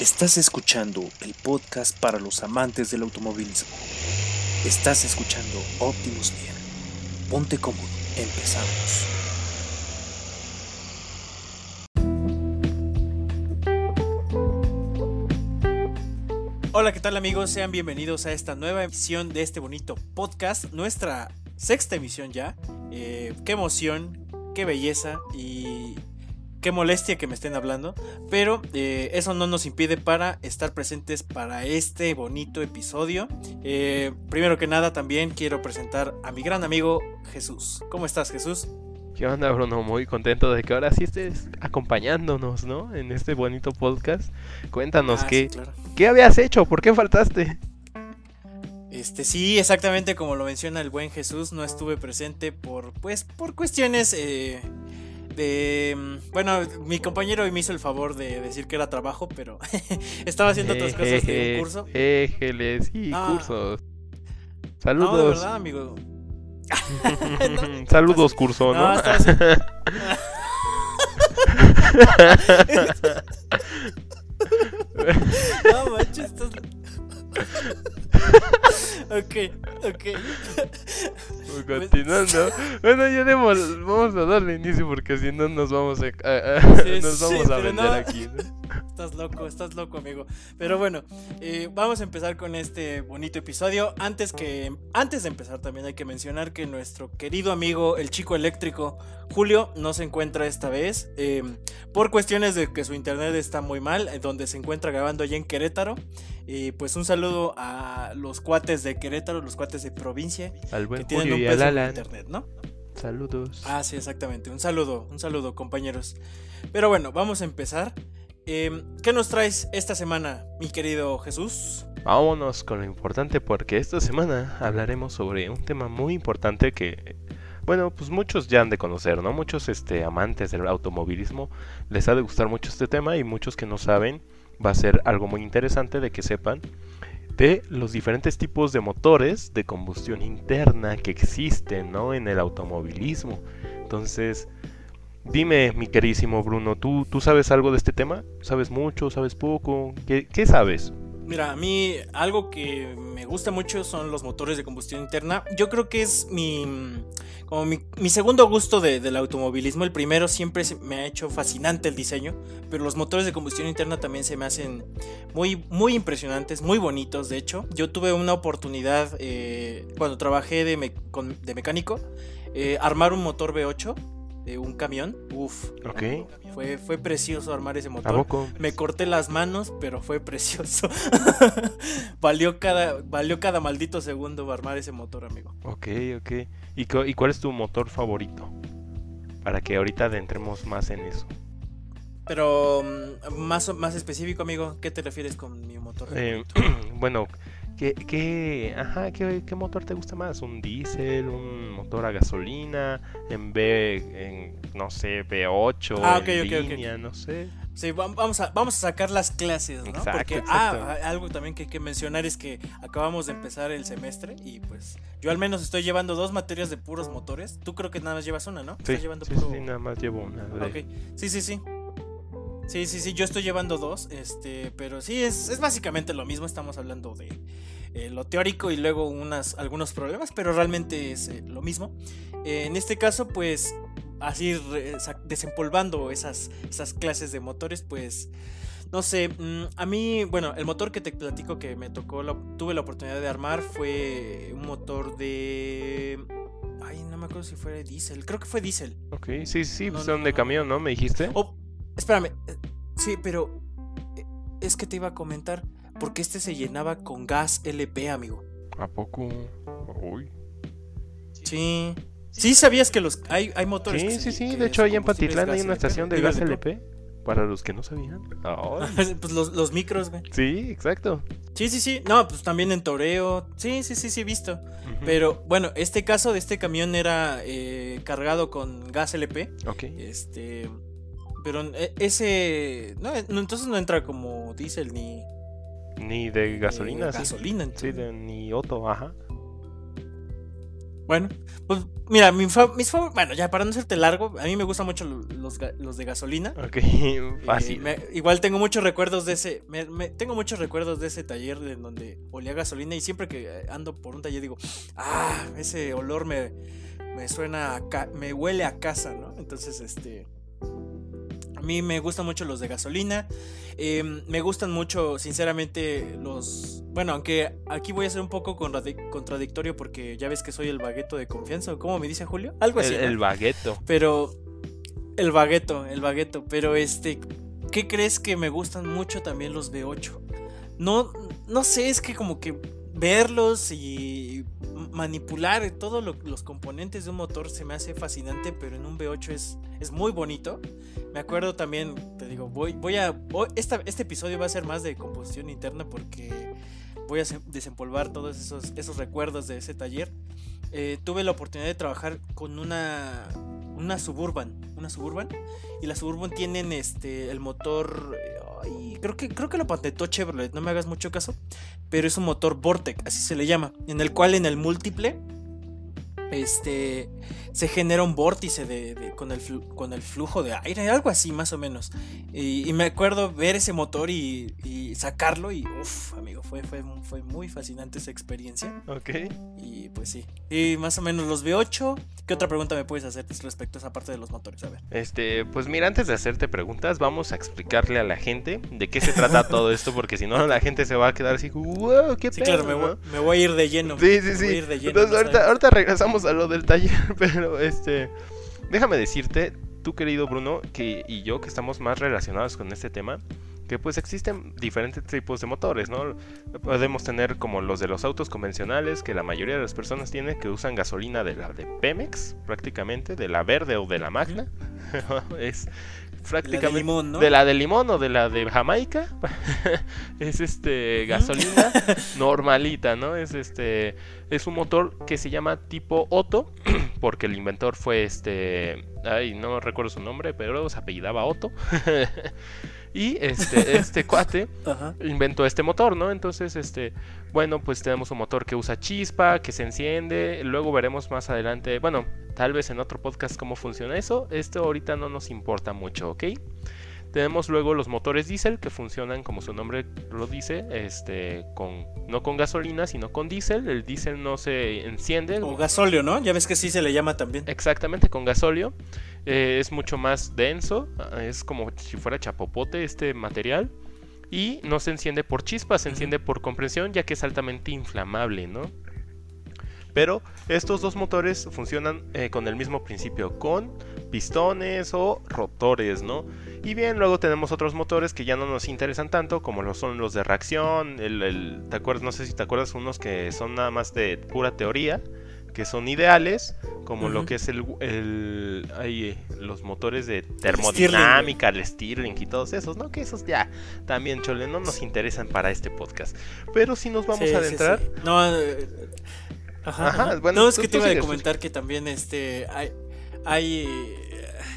Estás escuchando el podcast para los amantes del automovilismo. Estás escuchando Optimus Gear. Ponte cómodo, empezamos. Hola, ¿qué tal amigos? Sean bienvenidos a esta nueva emisión de este bonito podcast, nuestra sexta emisión ya. Eh, qué emoción, qué belleza y qué molestia que me estén hablando, pero eh, eso no nos impide para estar presentes para este bonito episodio. Eh, primero que nada también quiero presentar a mi gran amigo Jesús. ¿Cómo estás Jesús? ¿Qué onda Bruno? Muy contento de que ahora sí estés acompañándonos, ¿no? En este bonito podcast. Cuéntanos Ah, qué, sí, claro. qué habías hecho, por qué faltaste. Este sí, exactamente como lo menciona el buen Jesús, no estuve presente por pues por cuestiones eh, de mm, bueno, mi compañero hoy me hizo el favor de decir que era trabajo, pero estaba haciendo otras cosas de curso. Éjeles y Ah. cursos. No, de Saludos. verdad, amigo. Saludos, curso, ¿no? No, estaba haciendo- No, manches, estás... ok, ok. Continuando. Bueno, ya demos- vamos a darle inicio porque si no nos vamos a, a- a- Sí, nos sí, vamos a vender no. aquí. ¿no? Estás loco, estás loco, amigo. Pero bueno, eh, vamos a empezar con este bonito episodio. Antes que antes de empezar, también hay que mencionar que nuestro querido amigo, el chico eléctrico, Julio, no se encuentra esta vez. eh, por cuestiones de que su internet está muy mal, eh, donde se encuentra grabando allá en Querétaro. Y pues un saludo a los cuates de Querétaro, los cuates de provincia, Al buen que tienen un peso en internet, ¿no? Saludos. Ah, sí, exactamente. Un saludo, un saludo, compañeros. Pero bueno, vamos a empezar. Eh, ¿Qué nos traes esta semana, mi querido Jesús? Vámonos con lo importante porque esta semana hablaremos sobre un tema muy importante que, bueno, pues muchos ya han de conocer, ¿no? Muchos este, amantes del automovilismo les ha de gustar mucho este tema y muchos que no saben va a ser algo muy interesante de que sepan de los diferentes tipos de motores de combustión interna que existen, ¿no? En el automovilismo. Entonces, dime, mi queridísimo Bruno, ¿tú, ¿tú sabes algo de este tema? ¿Sabes mucho? ¿Sabes poco? ¿Qué, qué sabes? Mira, a mí algo que me gusta mucho son los motores de combustión interna. Yo creo que es mi como mi, mi segundo gusto de- del automovilismo. El primero siempre se- me ha hecho fascinante el diseño, pero los motores de combustión interna también se me hacen muy, muy impresionantes, muy bonitos. De hecho, yo tuve una oportunidad eh, cuando trabajé de, me- con- de mecánico, eh, armar un motor V8 de un camión. Uf, Ok. fue, fue precioso armar ese ¿A motor. Me corté las manos, pero fue precioso. valió, cada, valió cada maldito segundo armar ese motor, amigo. Ok, ok. ¿Y, cu- y cuál es tu motor favorito? Para que ahorita adentremos más en eso. Pero mm, más, más específico, amigo, ¿qué te refieres con mi motor? Eh, bueno, ¿qué, qué, ajá, ¿qué, qué motor te gusta más? ¿Un diésel? ¿Un motor a gasolina? ¿En B, en, no sé, V8? Ah, en línea, no sé. Sí, va- vamos a, vamos a sacar las clases, ¿no? Exacto, Porque exacto. ah, algo también que hay que mencionar es que acabamos de empezar el semestre y pues yo al menos estoy llevando dos materias de puros motores. Tú creo que nada más llevas una, ¿no? Sí, Estás llevando sí, puro- sí, nada más llevo una. de- Ok, sí, sí, sí. Sí, sí, sí, yo estoy llevando dos, este, pero sí, es, es básicamente lo mismo, estamos hablando de eh, lo teórico y luego unas, algunos problemas, pero realmente es eh, lo mismo. Eh, en este caso, pues, así desempolvando esas, esas clases de motores, pues, no sé, mm, a mí, bueno, el motor que te platico que me tocó, tuve la oportunidad de armar fue un motor de... Ay, no me acuerdo si fue diésel, creo que fue diésel. Ok, sí, sí, No, pues no, son de no. camión, ¿no? ¿Me dijiste? Oh, espérame. eh, Sí, pero eh, es que te iba a comentar porque este se llenaba con gas LP, amigo. ¿A poco? Uy. Sí. Sí, sabías que los hay, hay motores. Sí, sí, sí. que De hecho, ahí en Patitlán hay una estación de gas. LP. Para los que no sabían. Ay. pues los, los micros, güey. Sí, exacto. Sí, sí, sí. No, pues también en Toreo. Sí, sí, sí, sí, he visto. Pero bueno, este caso de este camión era eh, cargado con gas LP. Ok. Este. Pero eh, ese. No, eh, no, entonces no entra como diésel ni. Ni de gasolina, eh, sí. gasolina. Sí, entonces. de ni Otto, ajá. Bueno, pues mira, mi fa- mis favor- bueno, ya para no hacerte largo, a mí me gustan mucho lo- los, los de gasolina. Ok, Eh, fácil. me- igual tengo muchos recuerdos de ese, me- me- tengo muchos recuerdos de ese taller en donde olía gasolina y siempre que eh, ando por un taller digo, ah, ese olor me, me suena a ca- me huele a casa, ¿no? Entonces, este, a mí me gustan mucho los de gasolina, eh, me gustan mucho, sinceramente, los, bueno, aunque aquí voy a ser un poco contradic- contradictorio porque ya ves que soy el bagueto de confianza, ¿o ¿cómo me dice Julio? Algo así. El, el bagueto. Pero. El bagueto, el bagueto. Pero este. ¿Qué crees que me gustan mucho también los V8? No, no sé, es que como que verlos y manipular todos lo- los componentes de un motor se me hace fascinante, pero en un V8 es, es muy bonito. Me acuerdo también, te digo, voy, voy a. este episodio va a ser más de composición interna porque voy a se- desempolvar todos esos, esos recuerdos de ese taller. Eh, tuve la oportunidad de trabajar con una, una Suburban, una Suburban, y las Suburban tienen este el motor, creo que creo que lo patentó Chevrolet, no me hagas mucho caso, pero es un motor Vortec, así se le llama, en el cual en el múltiple este se genera un vórtice de, de- con, el flu- con el flujo de aire, algo así más o menos. Y, y me acuerdo ver ese motor y, y sacarlo y uff, amigo, fue, fue, fue muy fascinante esa experiencia. Ok. Y pues sí. Y más o menos los V8. ¿Qué otra pregunta me puedes hacer respecto a esa parte de los motores? A ver. Este, pues mira, antes de hacerte preguntas, vamos a explicarle a la gente de qué se trata todo esto, porque si no, la gente se va a quedar así, wow, qué Sí, pedo, claro, me voy, me voy a ir de lleno. Sí, sí, me voy a sí. ir de lleno, Entonces, ahorita, ahorita regresamos a lo del taller, pero este, déjame decirte, tú querido Bruno, que y yo que estamos más relacionados con este tema, que pues existen diferentes tipos de motores, ¿no? Podemos tener como los de los autos convencionales, que la mayoría de las personas tienen, que usan gasolina de la de Pemex, prácticamente, de la verde o de la Magna. es La de prácticamente limón, ¿no? de la de limón o de la de Jamaica es este gasolina normalita, ¿no? Es este es un motor que se llama tipo Otto porque el inventor fue este ay, no recuerdo su nombre, pero se apellidaba Otto. y este este cuate Ajá. inventó este motor, ¿no? Entonces, este, bueno, pues tenemos un motor que usa chispa, que se enciende. Luego veremos más adelante, bueno, tal vez en otro podcast cómo funciona eso. Esto ahorita no nos importa mucho, ¿ok? Tenemos luego los motores diésel que funcionan como su nombre lo dice, este, con no con gasolina, sino con diésel. El diésel no se enciende. O gasóleo, ¿no? Ya ves que sí se le llama también. Exactamente, con gasóleo. Eh, es mucho más denso, ah, es como si fuera chapopote este material. Y no se enciende por chispas, se enciende por compresión, ya que es altamente inflamable, ¿no? Pero estos dos motores funcionan eh, con el mismo principio, con pistones o rotores, ¿no? Y bien, luego tenemos otros motores que ya no nos interesan tanto, como lo son los de reacción, el, el- ¿te acuerdas? No sé si te acuerdas unos que son nada más de pura teoría, que son ideales, como lo que es el, eh, los motores de termodinámica, el Stirling y todos esos, ¿no? Que esos ya también, chole, no nos interesan para este podcast. Pero si nos vamos Sí, a adentrar, sí. No, ajá, Ajá, bueno, no, es que te iba a comentar que también este hay, hay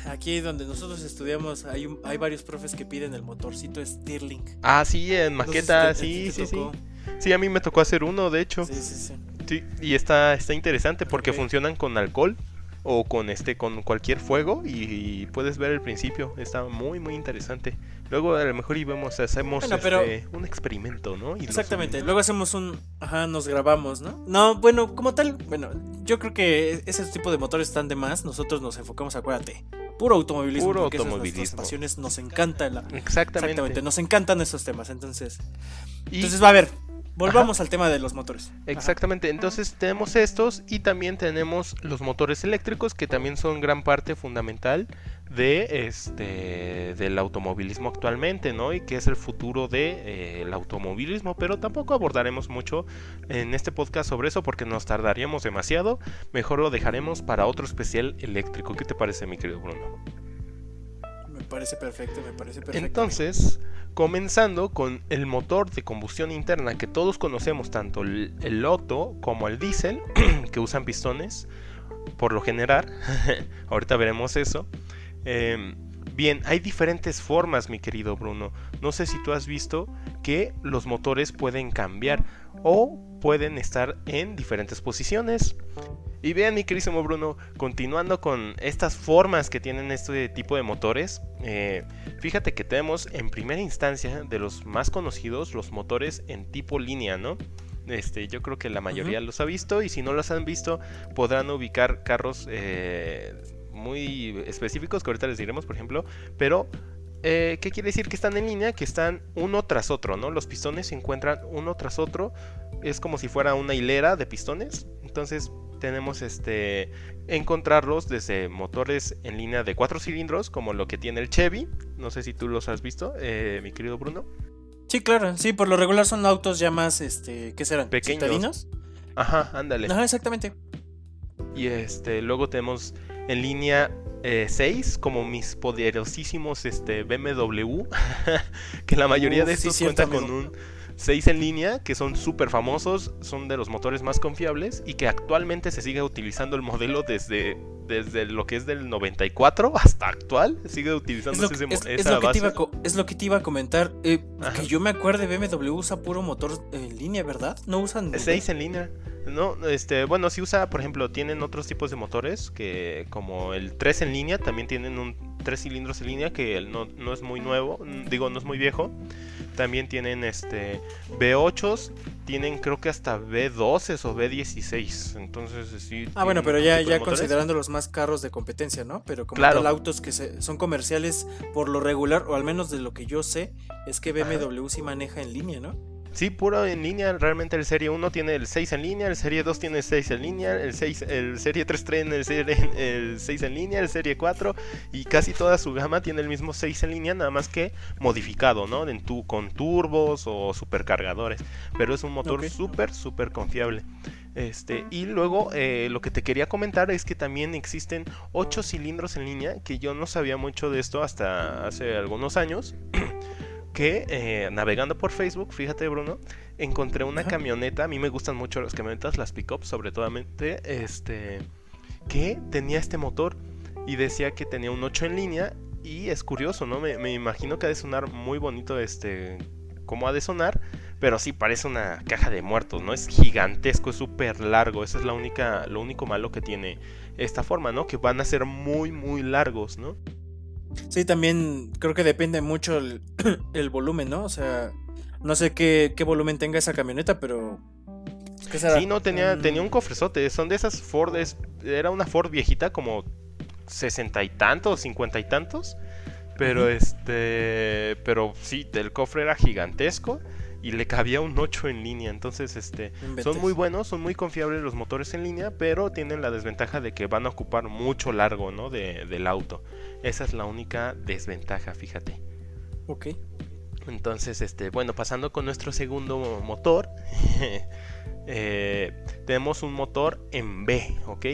aquí donde nosotros estudiamos hay un- hay varios profes que piden el motorcito Stirling. Ah, sí, en maqueta, sí, sí, sí. Sí, a mí me tocó hacer uno, de hecho. Sí, sí, sí. Sí, y está, está interesante porque funcionan con alcohol o con este con cualquier fuego y, y puedes ver el principio. Está muy, muy interesante. Luego a lo mejor y vemos, hacemos Bueno, pero- este, un experimento, ¿no? Y Exactamente. Luego hacemos un. Ajá, nos grabamos, ¿no? No, bueno, como tal, bueno, yo creo que ese tipo de motores están de más. Nosotros nos enfocamos, acuérdate, puro automovilismo. Puro porque esas automovilismo. nuestras pasiones, nos encanta la. Exactamente. Exactamente, nos encantan esos temas. Entonces, Y- entonces va a ver, volvamos al tema de los motores. Ajá. Exactamente, entonces tenemos estos y también tenemos los motores eléctricos que también son gran parte fundamental de este del automovilismo actualmente, ¿no? Y que es el futuro del automovilismo, pero tampoco abordaremos mucho en este podcast sobre eso porque nos tardaríamos demasiado, mejor lo dejaremos para otro especial eléctrico. ¿Qué te parece, mi querido Bruno? Me parece perfecto, me parece perfecto. Entonces, comenzando con el motor de combustión interna que todos conocemos, tanto el, el como el diésel, que usan pistones, por lo general. Ahorita veremos eso. Eh, bien, hay diferentes formas, mi querido Bruno. No sé si tú has visto que los motores pueden cambiar o pueden estar en diferentes posiciones. Y vean, mi querísimo Bruno, continuando con estas formas que tienen este tipo de motores, eh, fíjate que tenemos en primera instancia de los más conocidos los motores en tipo línea, ¿no? Este, yo creo que la mayoría los ha visto y si no los han visto podrán ubicar carros eh, muy específicos que ahorita les diremos, por ejemplo, pero eh, ¿qué quiere decir que están en línea? Que están uno tras otro, ¿no? Los pistones se encuentran uno tras otro, es como si fuera una hilera de pistones, entonces tenemos este encontrarlos desde motores en línea de cuatro cilindros como lo que tiene el Chevy. No sé si tú los has visto eh, mi querido Bruno. Sí claro sí por lo regular son autos ya más este qué serán pequeños. Ajá ándale. Ajá exactamente. Y este luego tenemos en línea 6 eh, como mis poderosísimos este BMW que la mayoría de estos cuentan con un 6 en línea, que son súper famosos, son de los motores más confiables y que actualmente se sigue utilizando el modelo desde, desde lo que es del 94 hasta actual. Sigue utilizando ese, es, es lo que Te iba, es lo que te iba a comentar. Eh, que yo me acuerde, BMW usa puro motor en línea, ¿verdad? No usan... 6 en línea. No, este, bueno, si usa, por ejemplo, tienen otros tipos de motores que como el 3 en línea, también tienen un 3 cilindros en línea que no, no es muy nuevo, digo, no es muy viejo. También tienen este B8s, tienen creo que hasta B12 o B16. Entonces sí. Ah, bueno, pero ya, ya considerando los más carros de competencia, ¿no? Pero como claro. autos que son comerciales por lo regular, o al menos de lo que yo sé, es que BMW sí maneja en línea, ¿no? Sí, puro en línea. Realmente el Serie 1 tiene el 6 en línea, el Serie 2 tiene el 6 en línea, el, 6, el Serie 3 tiene el, serie, el 6 en línea, el Serie 4 y casi toda su gama tiene el mismo 6 en línea, nada más que modificado, ¿no? En tu, con turbos o supercargadores. Pero es un motor súper, súper confiable. Este, y luego eh, lo que te quería comentar es que también existen 8 cilindros en línea, que yo no sabía mucho de esto hasta hace algunos años. que eh, navegando por Facebook, fíjate Bruno, encontré una camioneta, a mí me gustan mucho las camionetas, las pickups sobre todo, este, que tenía este motor y decía que tenía un 8 en línea y es curioso, ¿no? Me, imagino que ha de sonar muy bonito este, cómo ha de sonar, pero sí parece una caja de muertos, ¿no? Es gigantesco, es súper largo, esa es la única, lo único malo que tiene esta forma, ¿no? Que van a ser muy, muy largos, ¿no? Sí, también creo que depende mucho el, volumen, ¿no? O sea, no sé qué, volumen tenga esa camioneta, pero... Sí, no, tenía, tenía un cofrezote. Son de esas Ford, era una Ford viejita como sesenta y tantos, cincuenta y tantos. Pero este, pero sí, el cofre era gigantesco y le cabía un 8 en línea. Entonces, este, son muy buenos, son muy confiables los motores en línea, pero tienen la desventaja de que van a ocupar mucho largo, ¿no? De, del auto. Esa es la única desventaja, fíjate. Ok. Entonces, este, bueno, pasando con nuestro segundo motor, eh, tenemos un motor en B, ¿ok?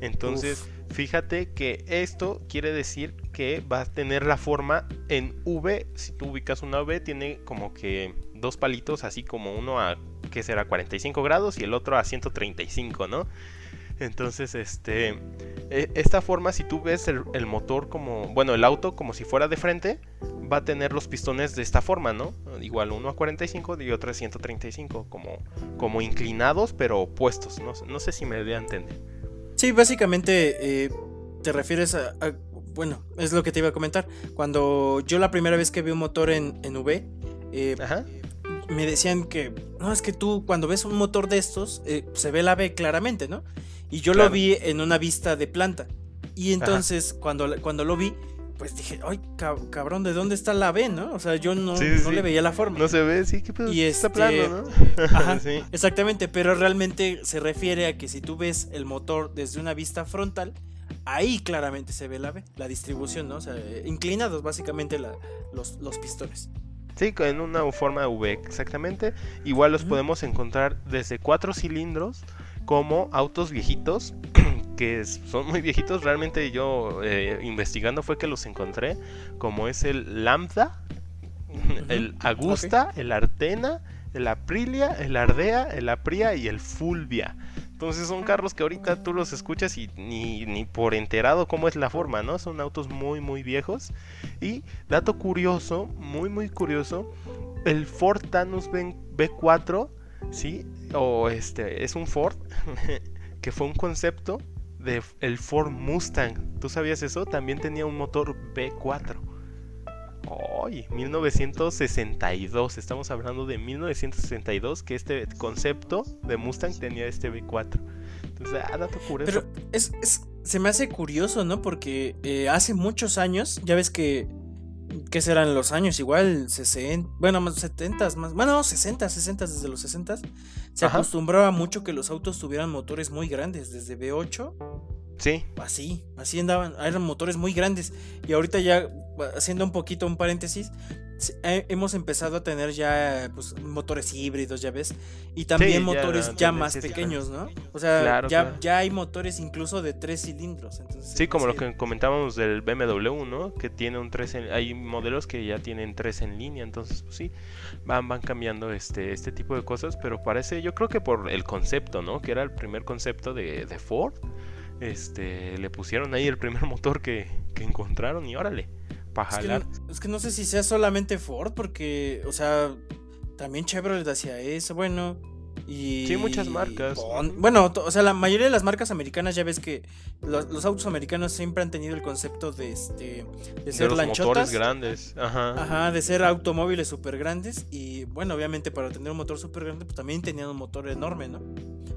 Entonces, fíjate que esto quiere decir que va a tener la forma en V. Si tú ubicas una V, tiene como que dos palitos, así como uno a, que será 45 grados y el otro a 135, ¿no? Entonces, este, e, esta forma, si tú ves el, motor como, bueno, el auto como si fuera de frente, va a tener los pistones de esta forma, ¿no? Igual uno a 45 y otro a 135, como, como inclinados pero opuestos. No, sé si me voy a entender. Sí, básicamente eh, te refieres a, bueno, es lo que te iba a comentar. Cuando yo la primera vez que vi un motor en, en V, eh, Ajá me decían que, no, es que tú cuando ves un motor de estos, eh, se ve la B claramente, ¿no? Y yo lo vi en una vista de planta. Y entonces, cuando, cuando lo vi, pues dije, ay, cabrón, ¿de dónde está la B, no? O sea, yo no, no le veía la forma. No se ve, sí, que pedo. Y está este, plano, ¿no? Ajá, exactamente, pero realmente se refiere a que si tú ves el motor desde una vista frontal, ahí claramente se ve la B, la distribución, ¿no? O sea, inclinados básicamente los, los pistones. Sí, en una forma V, exactamente. Igual los podemos encontrar desde cuatro cilindros como autos viejitos, que son muy viejitos. Realmente yo eh, investigando fue que los encontré, como es el Lambda, el Agusta, el Artena, el Aprilia, el Ardea, el Apria y el Fulvia. Entonces son carros que ahorita tú los escuchas y ni, por enterado cómo es la forma, ¿no? Son autos muy, muy viejos. Y dato curioso, muy, muy curioso, el Ford Tanus B4, ¿sí? O este, es un Ford que fue un concepto de el Ford Mustang. ¿Tú sabías eso? También tenía un motor V4. ¡Ay! 1962. Estamos hablando de 1962 que este concepto de Mustang tenía este V4. Entonces, ah, dato curioso. Pero es, se me hace curioso, ¿no? Porque eh, hace muchos años, ya ves que ¿Qué serán los años? Igual 60, bueno, más 70, más, bueno, 60, 60, desde los 60 se acostumbraba mucho que los autos tuvieran motores muy grandes, desde V8. Sí. Así, así andaban, eran motores muy grandes. Y ahorita ya, haciendo un poquito un paréntesis, hemos empezado a tener ya pues, motores híbridos, ya ves, y también motores ya, más pequeños, ¿no? O sea, ya, ya hay motores incluso de tres cilindros. Entonces, sí, como lo que comentábamos del BMW, ¿no? Que tiene un 3 en, hay modelos que ya tienen tres en línea, entonces pues, sí, van, van cambiando este, este tipo de cosas, pero parece, yo creo que por el concepto, ¿no? Que era el primer concepto de, de Ford, este, le pusieron ahí el primer motor que, que encontraron y órale es que, no, sé si sea solamente Ford, porque, o sea, también Chevrolet hacía eso, bueno. Y, sí, muchas marcas. bueno, o sea, la mayoría de las marcas americanas ya ves que los, autos americanos siempre han tenido el concepto de este de ser de motores grandes. Ajá. Ajá, de ser automóviles súper grandes y bueno, obviamente para tener un motor súper grande pues también tenían un motor enorme, ¿no?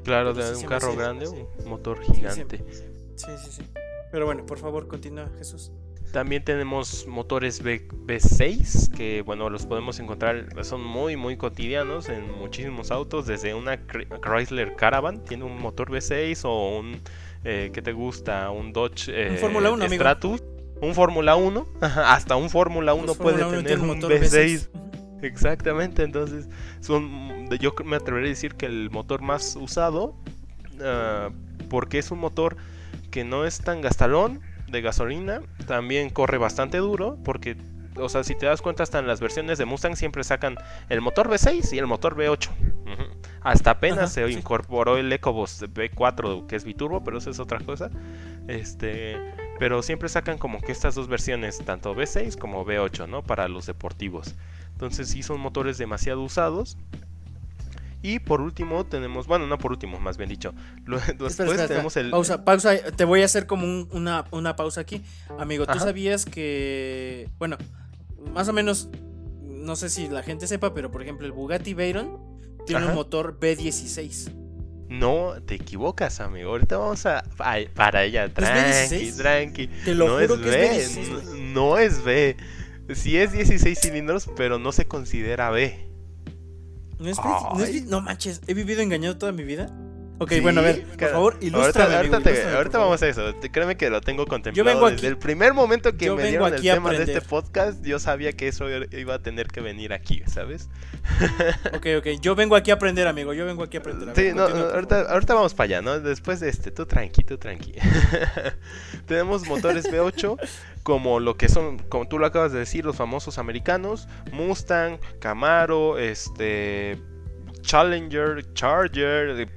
Claro, de un carro grande, un motor gigante. Sí, sí, sí. Pero bueno, por favor, continúa, Jesús. También tenemos motores v, 6 que bueno, los podemos encontrar, son muy muy cotidianos en muchísimos autos, desde una Chrysler Caravan, tiene un motor V6 o un, eh, ¿qué te gusta? Un Dodge un Fórmula 1, Stratus, un Fórmula 1, hasta un Fórmula 1 puede tener un V6. Exactamente, entonces son, yo me atrevería a decir que el motor más usado, ah, porque es un motor que no es tan gastalón, de gasolina. También corre bastante duro porque, o sea, si te das cuenta, hasta en las versiones de Mustang siempre sacan el motor V6 y el motor V8. Hasta apenas se incorporó el EcoBoost V4 que es biturbo, pero eso es otra cosa. Este, pero siempre sacan como que estas dos versiones, tanto V6 como V8, ¿no? Para los deportivos. Entonces sí son motores demasiado usados. Y por último tenemos, bueno, no por último, más bien dicho. Después tenemos el... Pausa, pausa, te voy a hacer como una, una, pausa aquí. Amigo, ¿tú sabías que, bueno, más o menos, no sé si la gente sepa, pero por ejemplo el Bugatti Veyron tiene un motor B16. No, te equivocas, amigo. Ahorita vamos a, para allá. Tranqui, tranqui. Te lo no juro es que B. Es B16. No, es B. Sí es 16 cilindros, pero no se considera B. No es, no, no manches, he vivido engañado toda mi vida. Ok, bueno, a ver, por favor, ilústrame. Ahorita, ahorita, vamos a eso. Créeme que lo tengo contemplado. Desde el primer momento que me dieron el tema de este podcast, yo sabía que eso iba a tener que venir aquí, ¿sabes? ok, ok. Yo vengo aquí a aprender, amigo. Yo vengo aquí a aprender. sí, no, ahorita, ahorita, vamos para allá, ¿no? Después de este, tú tranqui, tú tranqui. Tenemos motores V8 como lo que son, como tú lo acabas de decir, los famosos americanos, Mustang, Camaro, este Challenger, Charger,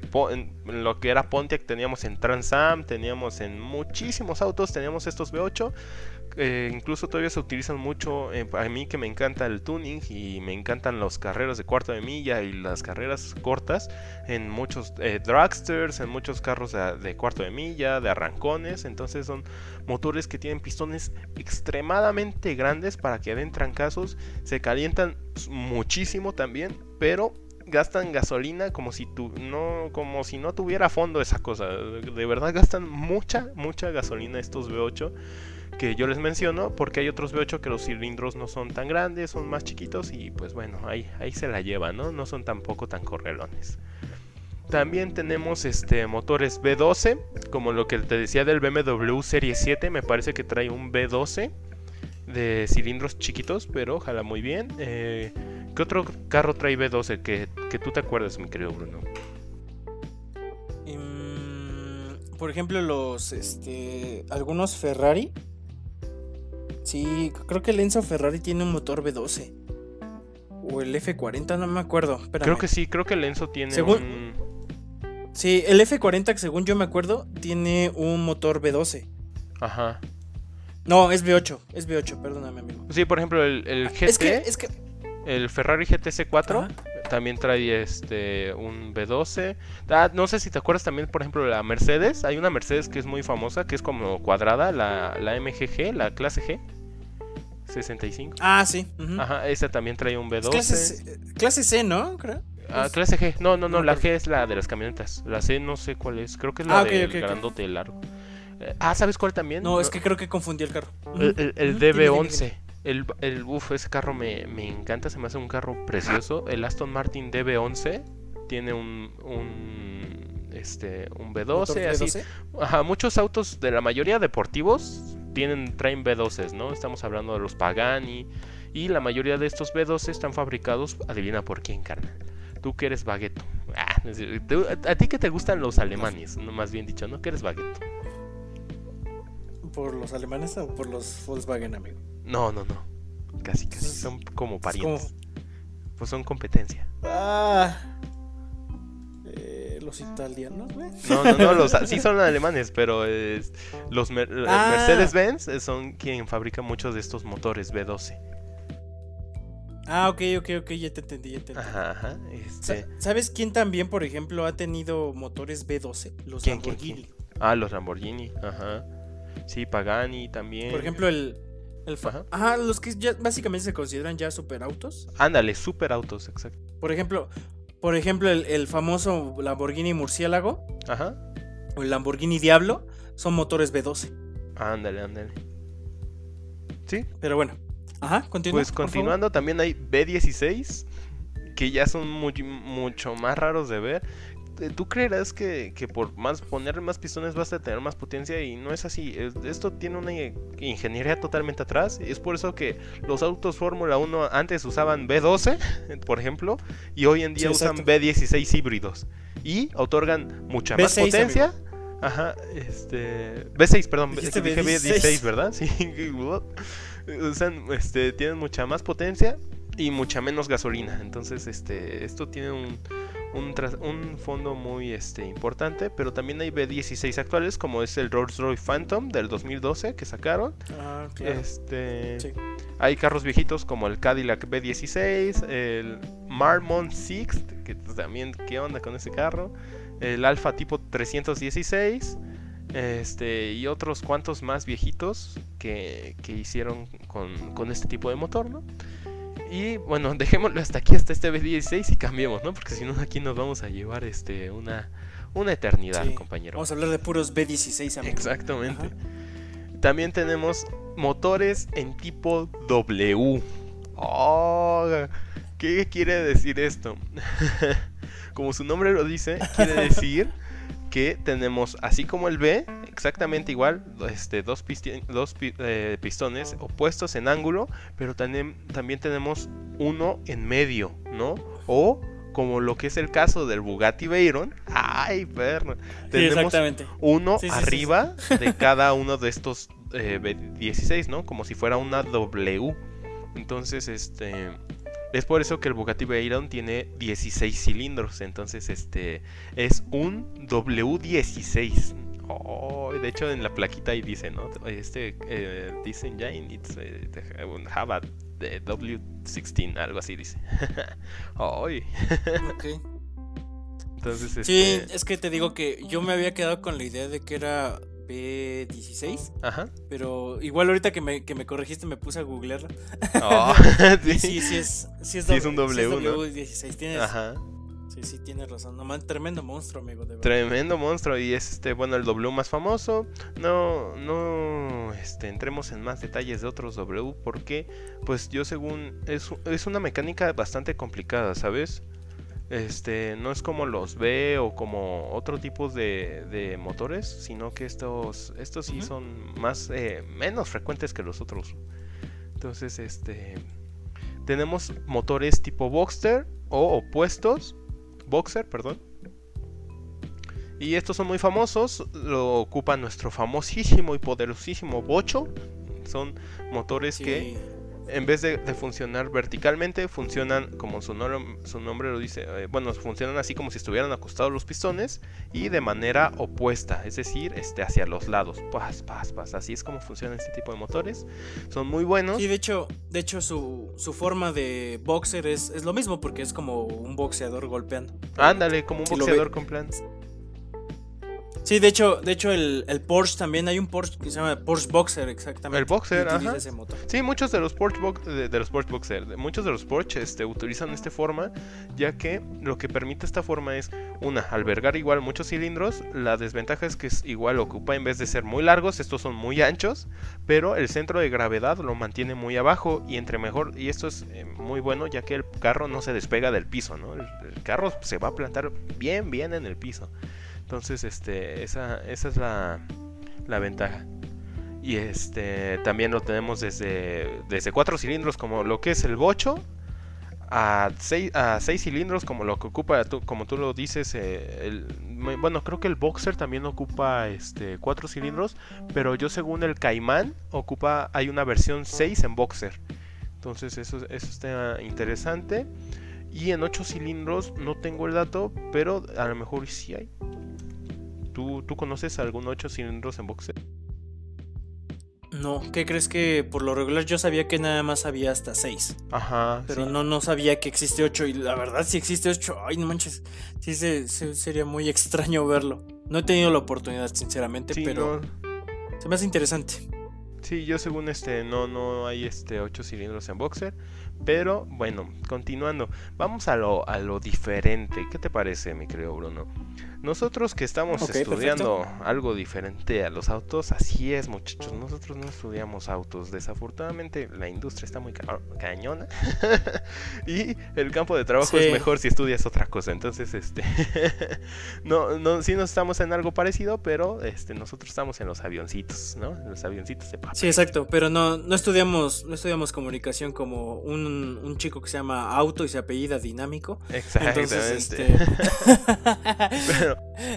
lo que era Pontiac teníamos en Transam, teníamos en muchísimos autos, teníamos estos V8. Eh, incluso todavía se utilizan mucho, eh, a mí que me encanta el tuning y me encantan los carreras de cuarto de milla y las carreras cortas en muchos eh, dragsters, en muchos carros de, de, cuarto de milla, de arrancones, entonces son motores que tienen pistones extremadamente grandes para que den trancazos, se calientan muchísimo también, pero gastan gasolina como si tu, no como si no tuviera fondo esa cosa. De verdad gastan mucha mucha gasolina estos V8 que yo les menciono porque hay otros V8 que los cilindros no son tan grandes, son más chiquitos y pues bueno, ahí ahí se la llevan, ¿no? No son tampoco tan correlones. También tenemos este motores V12, como lo que te decía del BMW Serie 7, me parece que trae un V12 de cilindros chiquitos, pero ojalá muy bien. Eh, ¿Qué otro carro trae V12 que, que tú te acuerdas, mi querido Bruno? Mm, por ejemplo, los, este, algunos Ferrari. Sí, creo que el Enzo Ferrari tiene un motor V12. O el F40, no me acuerdo. Creo que sí, creo que el Enzo tiene un... Sí, el F40, según yo me acuerdo, tiene un motor V12. Ajá. No, es V8, es V8, perdóname, amigo. Sí, por ejemplo, el, el GT. Es que, es que... El Ferrari GTC 4 también trae este un B12. Ah, no sé si te acuerdas también, por ejemplo, la Mercedes. Hay una Mercedes que es muy famosa, que es como cuadrada, la, la MGG, la clase G. 65. Ah, sí. Ajá, esa también trae un B12. Clase C, ¿no? Creo. Ah, clase G. No, no, no, la G es la de las camionetas. La C no sé cuál es. Creo que es la ah, del grandote largo. Eh, ah, ¿sabes cuál también? No, es que creo que confundí el carro. El, DB11. El, el uf, ese carro me, encanta, se me hace un carro precioso. El Aston Martin DB11 tiene un, un este un B12 así. Ajá, muchos autos de la mayoría deportivos tienen traen B12s, ¿no? Estamos hablando de los Pagani y la mayoría de estos B12 están fabricados, adivina por quién, carnal. Tú que eres bagueto. Ah, a, ti que te gustan los alemanes, no más bien dicho, ¿no? Que eres bagueto. ¿Por los alemanes o por los Volkswagen, amigo? No, no, no. Casi, casi. Son como parientes. Pues son competencia. Ah. Eh, los italianos, güey. No, no, no. Los, sí son alemanes, pero es, los ah. Mercedes-Benz son quien fabrica muchos de estos motores B12. Ah, ok, ok, ok, ya te entendí, ya te entendí. Ajá, ajá. Este... ¿Sabes quién también, por ejemplo, ha tenido motores B12? Los Lamborghini. Ah, los Lamborghini, ajá. Sí, Pagani también. Por ejemplo, el. el ajá. los que ya básicamente se consideran ya superautos. Ándale, superautos, exacto. Por ejemplo, por ejemplo, el, famoso Lamborghini Murciélago. Ajá. O el Lamborghini Diablo son motores B12. Ándale, ándale. Sí. Pero bueno. Ajá, continúa. Pues continuando, también hay B16 que ya son mucho más raros de ver. Eh, tú creerás que, por más ponerle más pistones vas a tener más potencia y no es así. Esto tiene una ingeniería totalmente atrás. Es por eso que los autos Fórmula 1 antes usaban B12, por ejemplo, y hoy en día usan B16 híbridos. Y otorgan mucha más potencia. Ajá, este. B6, perdón. Dije B16, ¿verdad? Sí. usan, este, tienen mucha más potencia y mucha menos gasolina. Entonces, este, esto tiene un, un, fondo muy este, importante, pero también hay B16 actuales, como es el Rolls Royce Phantom del 2012 que sacaron. Ah, este, Hay carros viejitos como el Cadillac B16, el Marmont 6, que también, ¿qué onda con ese carro? El Alfa tipo 316. Este, y otros cuantos más viejitos que, que hicieron con, con este tipo de motor, ¿no? Y bueno, dejémoslo hasta aquí, hasta este B16 y cambiemos, ¿no? Porque si no, aquí nos vamos a llevar este una, una eternidad, compañero. Vamos a hablar de puros B16, amigos. Exactamente. También tenemos motores en tipo W. Oh, ¿Qué quiere decir esto? como su nombre lo dice, quiere decir que tenemos, así como el B, exactamente igual, este, dos, dos eh, pistones opuestos en ángulo, pero también, también tenemos uno en medio, ¿no? O como lo que es el caso del Bugatti Veyron, ay, perro, tenemos uno arriba de cada uno de estos eh, 16, ¿no? Como si fuera una W. Entonces, este es por eso que el Bugatti Veyron tiene 16 cilindros. Entonces, este es un W16. Oh, de hecho, en la plaquita ahí dice, ¿no? Este eh, dice engine, it's eh, have a W16, algo así dice. oh, ok. Entonces, Sí, este es que te digo que yo me había quedado con la idea de que era B16. Ajá. Pero igual ahorita que me, que me corregiste me puse a googlear. Oh, sí. sí, sí es, sí es, un W, w 16 Tienes, Ajá. Sí, sí, tienes razón. No, tremendo monstruo, amigo. De tremendo monstruo. Y es este, bueno, el W más famoso. No, no este, entremos en más detalles de otros W. Porque, pues yo según. Es, es una mecánica bastante complicada, ¿sabes? Este, no es como los B o como otro tipo de, motores, sino que estos, estos sí son más, eh, menos frecuentes que los otros. Entonces, este, tenemos motores tipo Boxster o opuestos, Boxer, perdón. Y estos son muy famosos, lo ocupa nuestro famosísimo y poderosísimo Bocho. Son motores que en vez de, funcionar verticalmente, funcionan como su, su nombre lo dice, eh, bueno, funcionan así como si estuvieran acostados los pistones y de manera opuesta, es decir, este, hacia los lados. Pas, pas, pas. Así es como funcionan este tipo de motores. Son muy buenos. Y de hecho, de hecho su, su forma de boxer es, es, lo mismo porque es como un boxeador golpeando. Ándale, como un boxeador con plan. Sí, de hecho, de hecho el, Porsche también hay un Porsche que se llama Porsche Boxer, exactamente. El Boxer, ajá. Sí, muchos de los Porsche de, los Porsche Boxer, muchos de los Porsche este, utilizan esta forma, ya que lo que permite esta forma es una albergar igual muchos cilindros. La desventaja es que es igual ocupa en vez de ser muy largos, estos son muy anchos, pero el centro de gravedad lo mantiene muy abajo y entre mejor y esto es eh, muy bueno ya que el carro no se despega del piso, ¿no? el carro se va a plantar bien, bien en el piso. Entonces, este, esa, esa es la, la ventaja. Y este también lo tenemos desde, desde 4 cilindros como lo que es el bocho a 6 a seis cilindros como lo que ocupa como tú lo dices eh, bueno creo que el boxer también ocupa este 4 cilindros pero yo según el caimán ocupa hay una versión 6 en boxer. Entonces eso, eso está interesante. Y en 8 cilindros no tengo el dato pero a lo mejor sí hay ¿Tú, conoces algún 8 cilindros en boxer? No, ¿qué crees que por lo regular yo sabía que nada más había hasta 6? Ajá. Pero no, no sabía que existe 8 y la verdad si existe 8, ay no manches, sí se, sería muy extraño verlo. No he tenido la oportunidad sinceramente, pero se me hace interesante. Sí, yo según este no no hay este 8 cilindros en boxer, pero bueno, continuando, vamos a lo a lo diferente. ¿Qué te parece, mi querido Bruno? Nosotros que estamos estudiando algo diferente a los autos, así es muchachos, nosotros no estudiamos autos, desafortunadamente la industria está muy cañona y el campo de trabajo es mejor si estudias otra cosa, entonces este no no sí nos estamos en algo parecido, pero este nosotros estamos en los avioncitos, ¿no? En los avioncitos de papel. Sí, exacto, pero no no estudiamos no estudiamos comunicación como un, un chico que se llama Auto y se apellida Dinámico. Exactamente. Entonces, este...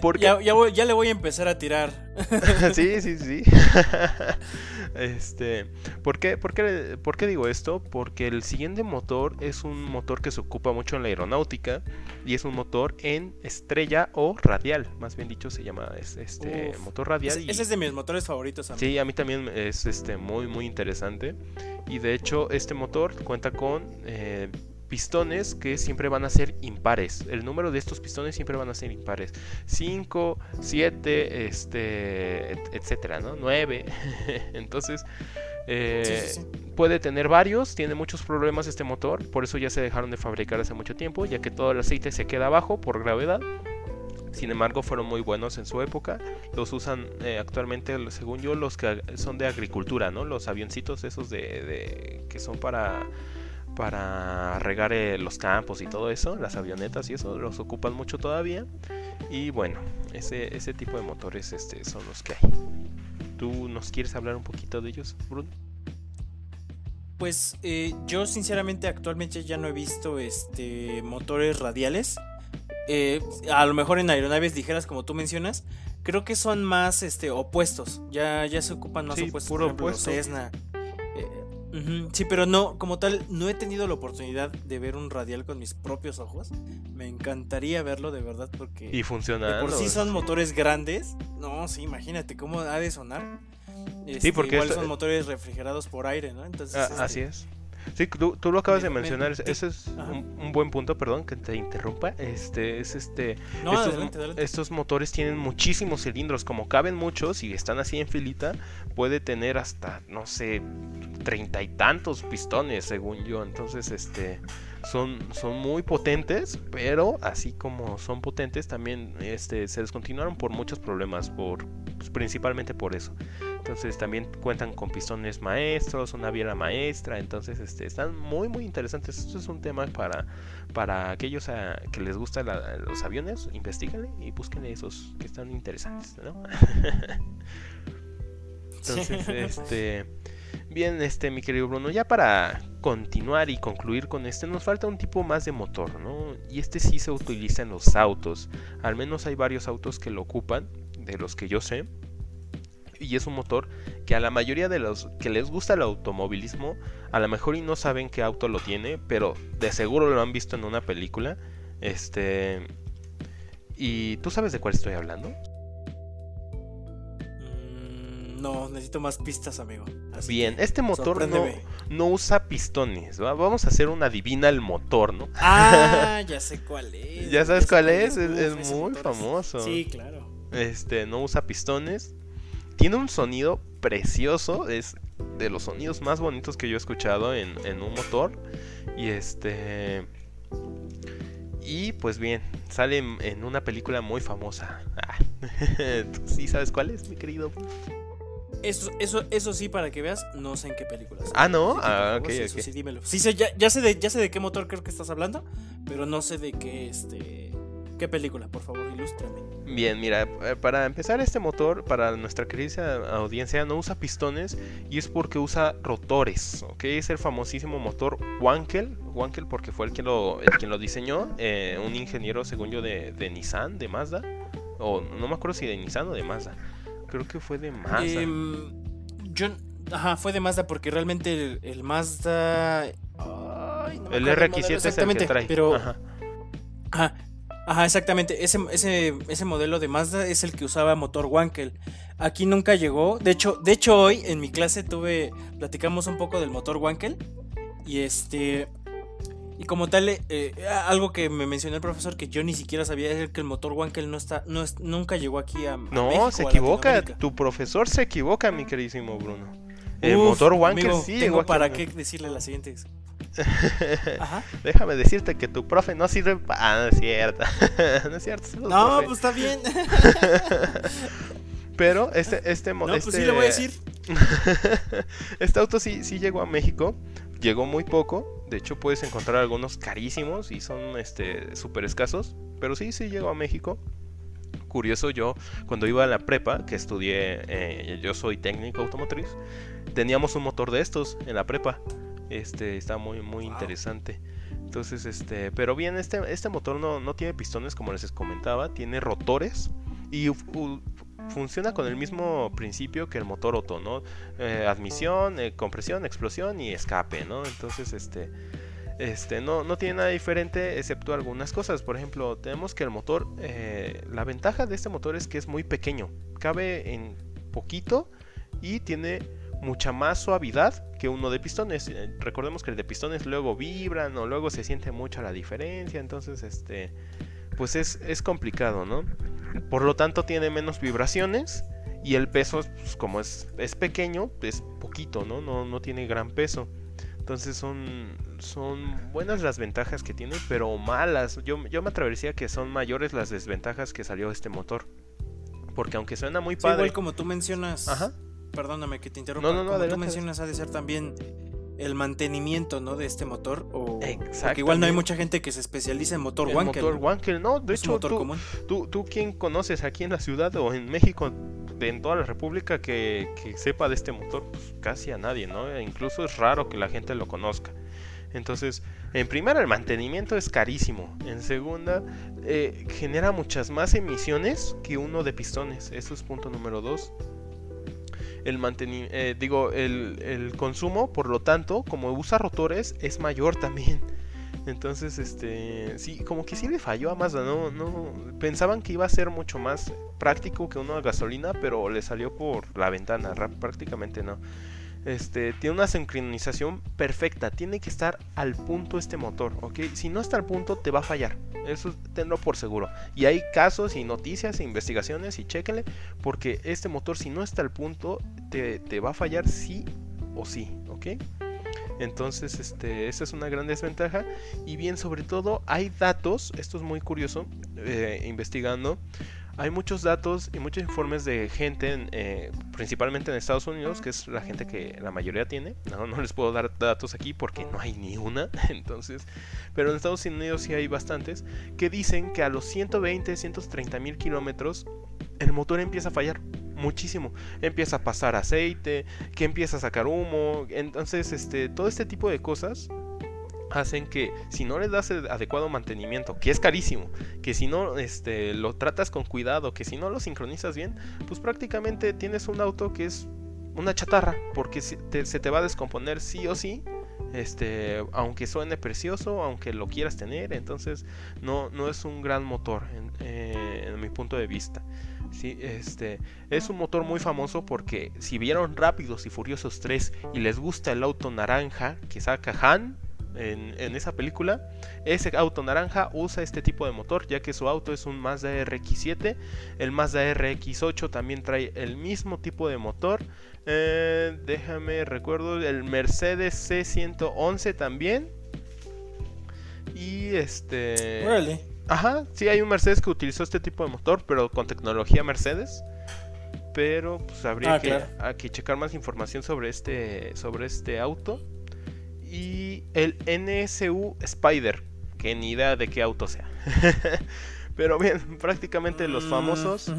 porque... ya, ya, le voy a empezar a tirar. sí, sí, sí. este, ¿por qué, por, qué, ¿Por qué digo esto? Porque el siguiente motor es un motor que se ocupa mucho en la aeronáutica y es un motor en estrella o radial, más bien dicho se llama este motor radial. Ese, es de mis motores favoritos. A Sí, a mí también es este muy muy interesante y de hecho este motor cuenta con eh, pistones que siempre van a ser impares. El número de estos pistones siempre van a ser impares. 5, 7, este, etcétera, ¿no? 9. Entonces, eh, puede tener varios, tiene muchos problemas este motor, por eso ya se dejaron de fabricar hace mucho tiempo, ya que todo el aceite se queda abajo por gravedad. Sin embargo, fueron muy buenos en su época. Los usan eh, actualmente, según yo, los que son de agricultura, ¿no? Los avioncitos esos de que son para para regar eh, los campos y todo eso, las avionetas y eso, los ocupan mucho todavía. Y bueno, ese, ese tipo de motores este, son los que hay. ¿Tú nos quieres hablar un poquito de ellos, Bruno? Pues eh, yo sinceramente actualmente ya no he visto este motores radiales. Eh, a lo mejor en aeronaves ligeras como tú mencionas, creo que son más este opuestos. Ya, ya se ocupan más opuestos. Puro opuesto. Cessna, Sí, pero no, como tal, no he tenido la oportunidad de ver un radial con mis propios ojos. Me encantaría verlo de verdad porque. Y funciona. Por sí son motores grandes. No, sí, imagínate cómo ha de sonar. sí, este, porque igual son motores refrigerados por aire, ¿no? Entonces. Ah, este, así es. Sí, tú, lo acabas de mencionar, ese es un, buen punto, perdón que te interrumpa. Este es este estos, motores tienen muchísimos cilindros, como caben muchos y están así en filita, puede tener hasta no sé treinta y tantos pistones, según yo. Entonces, este son, son muy potentes, pero así como son potentes, también este, se descontinuaron por muchos problemas, por, pues, principalmente por eso. Entonces también cuentan con pistones maestros, una biela maestra, entonces este, están muy muy interesantes. Esto es un tema para, para aquellos a, que les gustan los aviones, investiguenle y busquen esos que están interesantes, entonces, este... Bien, este, mi querido Bruno, ya para continuar y concluir con este, nos falta un tipo más de motor, ¿no? Y este sí se utiliza en los autos. Al menos hay varios autos que lo ocupan, de los que yo sé. Y es un motor que a la mayoría de los que les gusta el automovilismo, a lo mejor y no saben qué auto lo tiene, pero de seguro lo han visto en una película. Este. ¿Y tú sabes de cuál estoy hablando? Mm, no, necesito más pistas, amigo. Bien, este motor no, usa pistones. Vamos a hacer una divina el motor, ¿no? Ah, ya sé cuál es. ¿Ya sabes cuál es? Es, muy famoso. Sí, claro. Este, no usa pistones. Tiene un sonido precioso. Es de los sonidos más bonitos que yo he escuchado en, en un motor. Y este. Y pues bien, sale en, una película muy famosa. Ah, ¿Sí sabes cuál es, mi querido? Eso, eso, eso sí, para que veas, no sé en qué película. Ah, no, ah, ok, sí, sí, dímelo. Sí, sé, ya, ya, sé de, ya sé de qué motor creo que estás hablando, pero no sé de qué, este, qué película, por favor, ilústrame. Bien, mira, eh, para empezar este motor, para nuestra querida audiencia, no usa pistones y es porque usa rotores, ¿ok? Es el famosísimo motor Wankel, Wankel porque fue el que lo, el quien lo diseñó, eh, un ingeniero, según yo, de, de, Nissan, de Mazda, o no me acuerdo si de Nissan o de Mazda, creo que fue de Mazda. Em, yo, ajá, fue de Mazda porque realmente el, Mazda... el RX7 es el que trae. Pero, ajá. ajá Ajá, exactamente. Ese, ese, ese modelo de Mazda es el que usaba motor Wankel. Aquí nunca llegó. De hecho, de hecho, hoy en mi clase tuve. Platicamos un poco del motor Wankel. Y este. Y como tal, eh, algo que me mencionó el profesor que yo ni siquiera sabía es que el motor Wankel no está, no nunca llegó aquí a. no, se equivoca. Tu profesor se equivoca, mi queridísimo Bruno. El motor Wankel sí. Tengo para qué decirle la Déjame decirte que tu profe no sirve para. Ah, no es cierto. no es cierto. No, pues está bien. Pero este, este No, pues sí le voy a decir. este auto sí, sí llegó a México. Llegó muy poco. De hecho, puedes encontrar algunos carísimos y son este súper escasos. Pero sí, sí llegó a México. Curioso, yo cuando iba a la prepa, que estudié, eh, yo soy técnico automotriz, teníamos un motor de estos en la prepa. Este está muy muy interesante. Entonces, este, pero bien, este, este motor no, no tiene pistones como les comentaba, tiene rotores y funciona con el mismo principio que el motor Otto, ¿no? Eh, admisión, eh, compresión, explosión y escape, ¿no? Entonces, este, este, no, no tiene nada diferente excepto algunas cosas. Por ejemplo, tenemos que el motor, eh, la ventaja de este motor es que es muy pequeño, cabe en poquito y tiene mucha más suavidad que uno de pistones. Eh, recordemos que el de pistones luego vibran o luego se siente mucho la diferencia, entonces este pues es, es complicado, ¿no? Por lo tanto tiene menos vibraciones y el peso pues, como es, es pequeño, es poquito, ¿no? ¿no? No tiene gran peso. Entonces son, son buenas las ventajas que tiene, pero malas. Yo, yo me atrevería que son mayores las desventajas que salió este motor. Porque aunque suena muy padre. igual como tú mencionas. Ajá perdóname que te interrumpa. No, no, no, tú mencionas, ha de ser también el mantenimiento, ¿no? De este motor. O, porque igual no hay mucha gente que se especializa en motor Wankel. Motor Wankel, no. De hecho, tú, tú, tú, ¿quién conoces aquí en la ciudad o en México, en toda la República, que, sepa de este motor? Pues casi a nadie, ¿no? E incluso es raro que la gente lo conozca. Entonces, en primera, el mantenimiento es carísimo. En segunda, eh, genera muchas más emisiones que uno de pistones. Eso es punto número dos el mantenimiento, eh, digo, el, consumo, por lo tanto, como usa rotores, es mayor también. Entonces, este, sí, como que sí le falló a Mazda, no, no, pensaban que iba a ser mucho más práctico que uno de gasolina, pero le salió por la ventana, prácticamente no este, tiene una sincronización perfecta. Tiene que estar al punto este motor, ¿ok? Si no está al punto, te va a fallar. Eso tenlo por seguro. Y hay casos y noticias e investigaciones y chéquenle. Porque este motor, si no está al punto, te, va a fallar sí o sí, ¿ok? Entonces, este, esa es una gran desventaja. Y bien, sobre todo, hay datos, esto es muy curioso, eh, investigando hay muchos datos y muchos informes de gente, eh, principalmente en Estados Unidos, que es la gente que la mayoría tiene. No, no les puedo dar datos aquí porque no hay ni una. Entonces, pero en Estados Unidos sí hay bastantes que dicen que a los 120, 130 mil kilómetros el motor empieza a fallar muchísimo. Empieza a pasar aceite, que empieza a sacar humo. Entonces, este, todo este tipo de cosas hacen que si no le das el adecuado mantenimiento, que es carísimo, que si no este, lo tratas con cuidado, que si no lo sincronizas bien, pues prácticamente tienes un auto que es una chatarra, porque se te, va a descomponer sí o sí, este, aunque suene precioso, aunque lo quieras tener, entonces no, no es un gran motor en, eh, mi punto de vista. Sí, este, es un motor muy famoso porque si vieron Rápidos y Furiosos 3 y les gusta el auto naranja que saca Han, en, esa película, ese auto naranja usa este tipo de motor, ya que su auto es un Mazda RX7. El Mazda RX8 también trae el mismo tipo de motor. Eh, déjame recuerdo, el Mercedes C111 también. Y este. Ajá, sí, hay un Mercedes que utilizó este tipo de motor, pero con tecnología Mercedes. Pero pues habría ah, que, que, checar más información sobre este, sobre este auto y el NSU Spider, que ni idea de qué auto sea. Pero bien, prácticamente los mm, famosos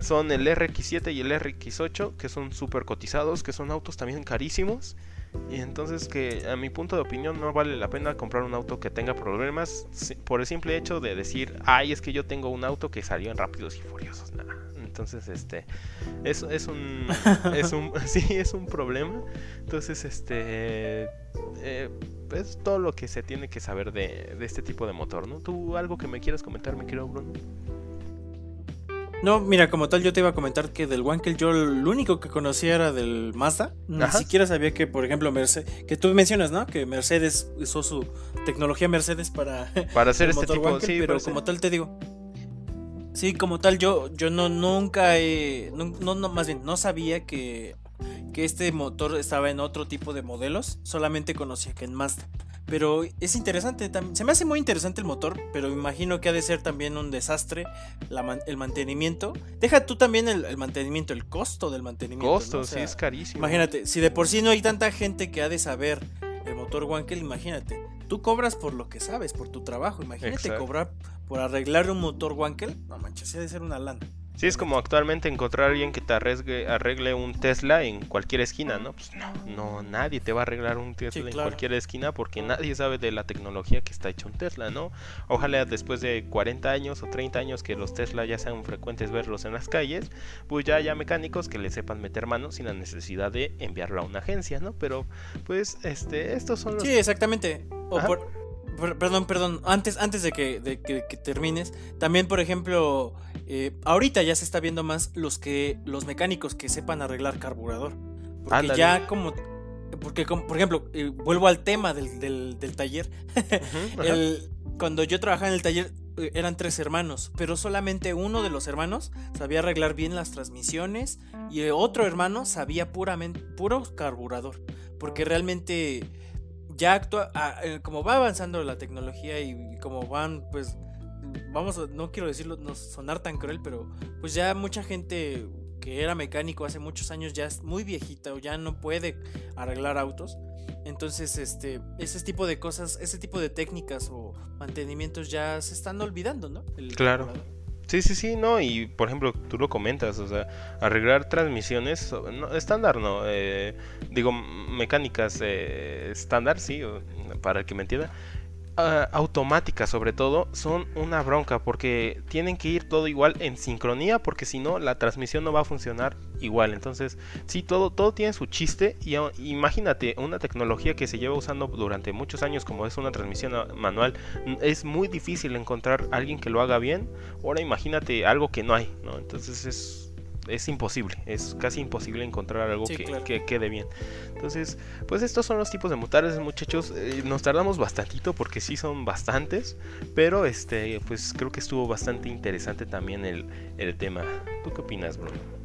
son el RX7 y el RX8, que son súper cotizados, que son autos también carísimos. Y entonces que a mi punto de opinión no vale la pena comprar un auto que tenga problemas por el simple hecho de decir, ay, es que yo tengo un auto que salió en Rápidos y Furiosos. Entonces, este, es, es un, es un, sí, es un problema. Entonces, este, eh, es todo lo que se tiene que saber de, de, este tipo de motor, ¿no? ¿Tú algo que me quieras comentar, me quiero, Bruno? No, mira, como tal yo te iba a comentar que del Wankel yo lo único que conocía era del Mazda. Ni siquiera sabía que, por ejemplo, Mercedes, que tú mencionas, ¿no? Que Mercedes usó su tecnología Mercedes para, para hacer este tipo, de sí, pero como tal te digo, Sí, como tal, yo, yo no nunca he, no, no, más bien, no sabía que, que este motor estaba en otro tipo de modelos, solamente conocía que en Mazda. Pero es interesante, se me hace muy interesante el motor, pero imagino que ha de ser también un desastre el mantenimiento. Deja tú también el, mantenimiento, el costo del mantenimiento. Costo, sí, es carísimo. Imagínate, si de por sí no hay tanta gente que ha de saber el motor Wankel, imagínate. Tú cobras por lo que sabes, por tu trabajo. Imagínate cobrar por arreglar un motor Wankel, no manches, ha de ser una lana. Sí, es como actualmente encontrar a alguien que te arregle un Tesla en cualquier esquina, ¿no? Pues no, no, nadie te va a arreglar un Tesla en cualquier esquina porque nadie sabe de la tecnología que está hecho un Tesla, ¿no? Ojalá después de 40 años o 30 años que los Tesla ya sean frecuentes verlos en las calles, pues ya haya mecánicos que le sepan meter manos sin la necesidad de enviarlo a una agencia, ¿no? Pero pues este, estos son los... Sí, exactamente. O por, Perdón, perdón, antes, antes de, que, de que, termines, también por ejemplo, eh, ahorita ya se está viendo más los que los mecánicos que sepan arreglar carburador. Porque ya como, porque por ejemplo, eh, vuelvo al tema del, del, taller. cuando yo trabajaba en el taller eh, eran tres hermanos, pero solamente uno de los hermanos sabía arreglar bien las transmisiones y otro hermano sabía puramente, puro carburador. Porque realmente ya actúa, ah, eh, como va avanzando la tecnología y, como van, pues, vamos, no quiero decirlo, no sonar tan cruel, pero pues ya mucha gente que era mecánico hace muchos años ya es muy viejita o ya no puede arreglar autos. Entonces, este, ese tipo de cosas, ese tipo de técnicas o mantenimientos ya se están olvidando, ¿no? claro. Sí, sí, sí, no, y por ejemplo, tú lo comentas, o sea, arreglar transmisiones estándar, no, eh, digo, mecánicas eh, estándar, sí, para el que me entienda, Ah, automáticas sobre todo son una bronca porque tienen que ir todo igual en sincronía porque si no la transmisión no va a funcionar igual. Entonces sí todo todo tiene su chiste y imagínate una tecnología que se lleva usando durante muchos años como es una transmisión manual es muy difícil encontrar alguien que lo haga bien. Ahora imagínate algo que no hay no entonces es es imposible, es casi imposible encontrar algo que, quede bien. Entonces, pues estos son los tipos de motores, muchachos. Eh, nos tardamos bastantito porque sí son bastantes, pero este, pues creo que estuvo bastante interesante también el, el tema. ¿Tú qué opinas, Bruno?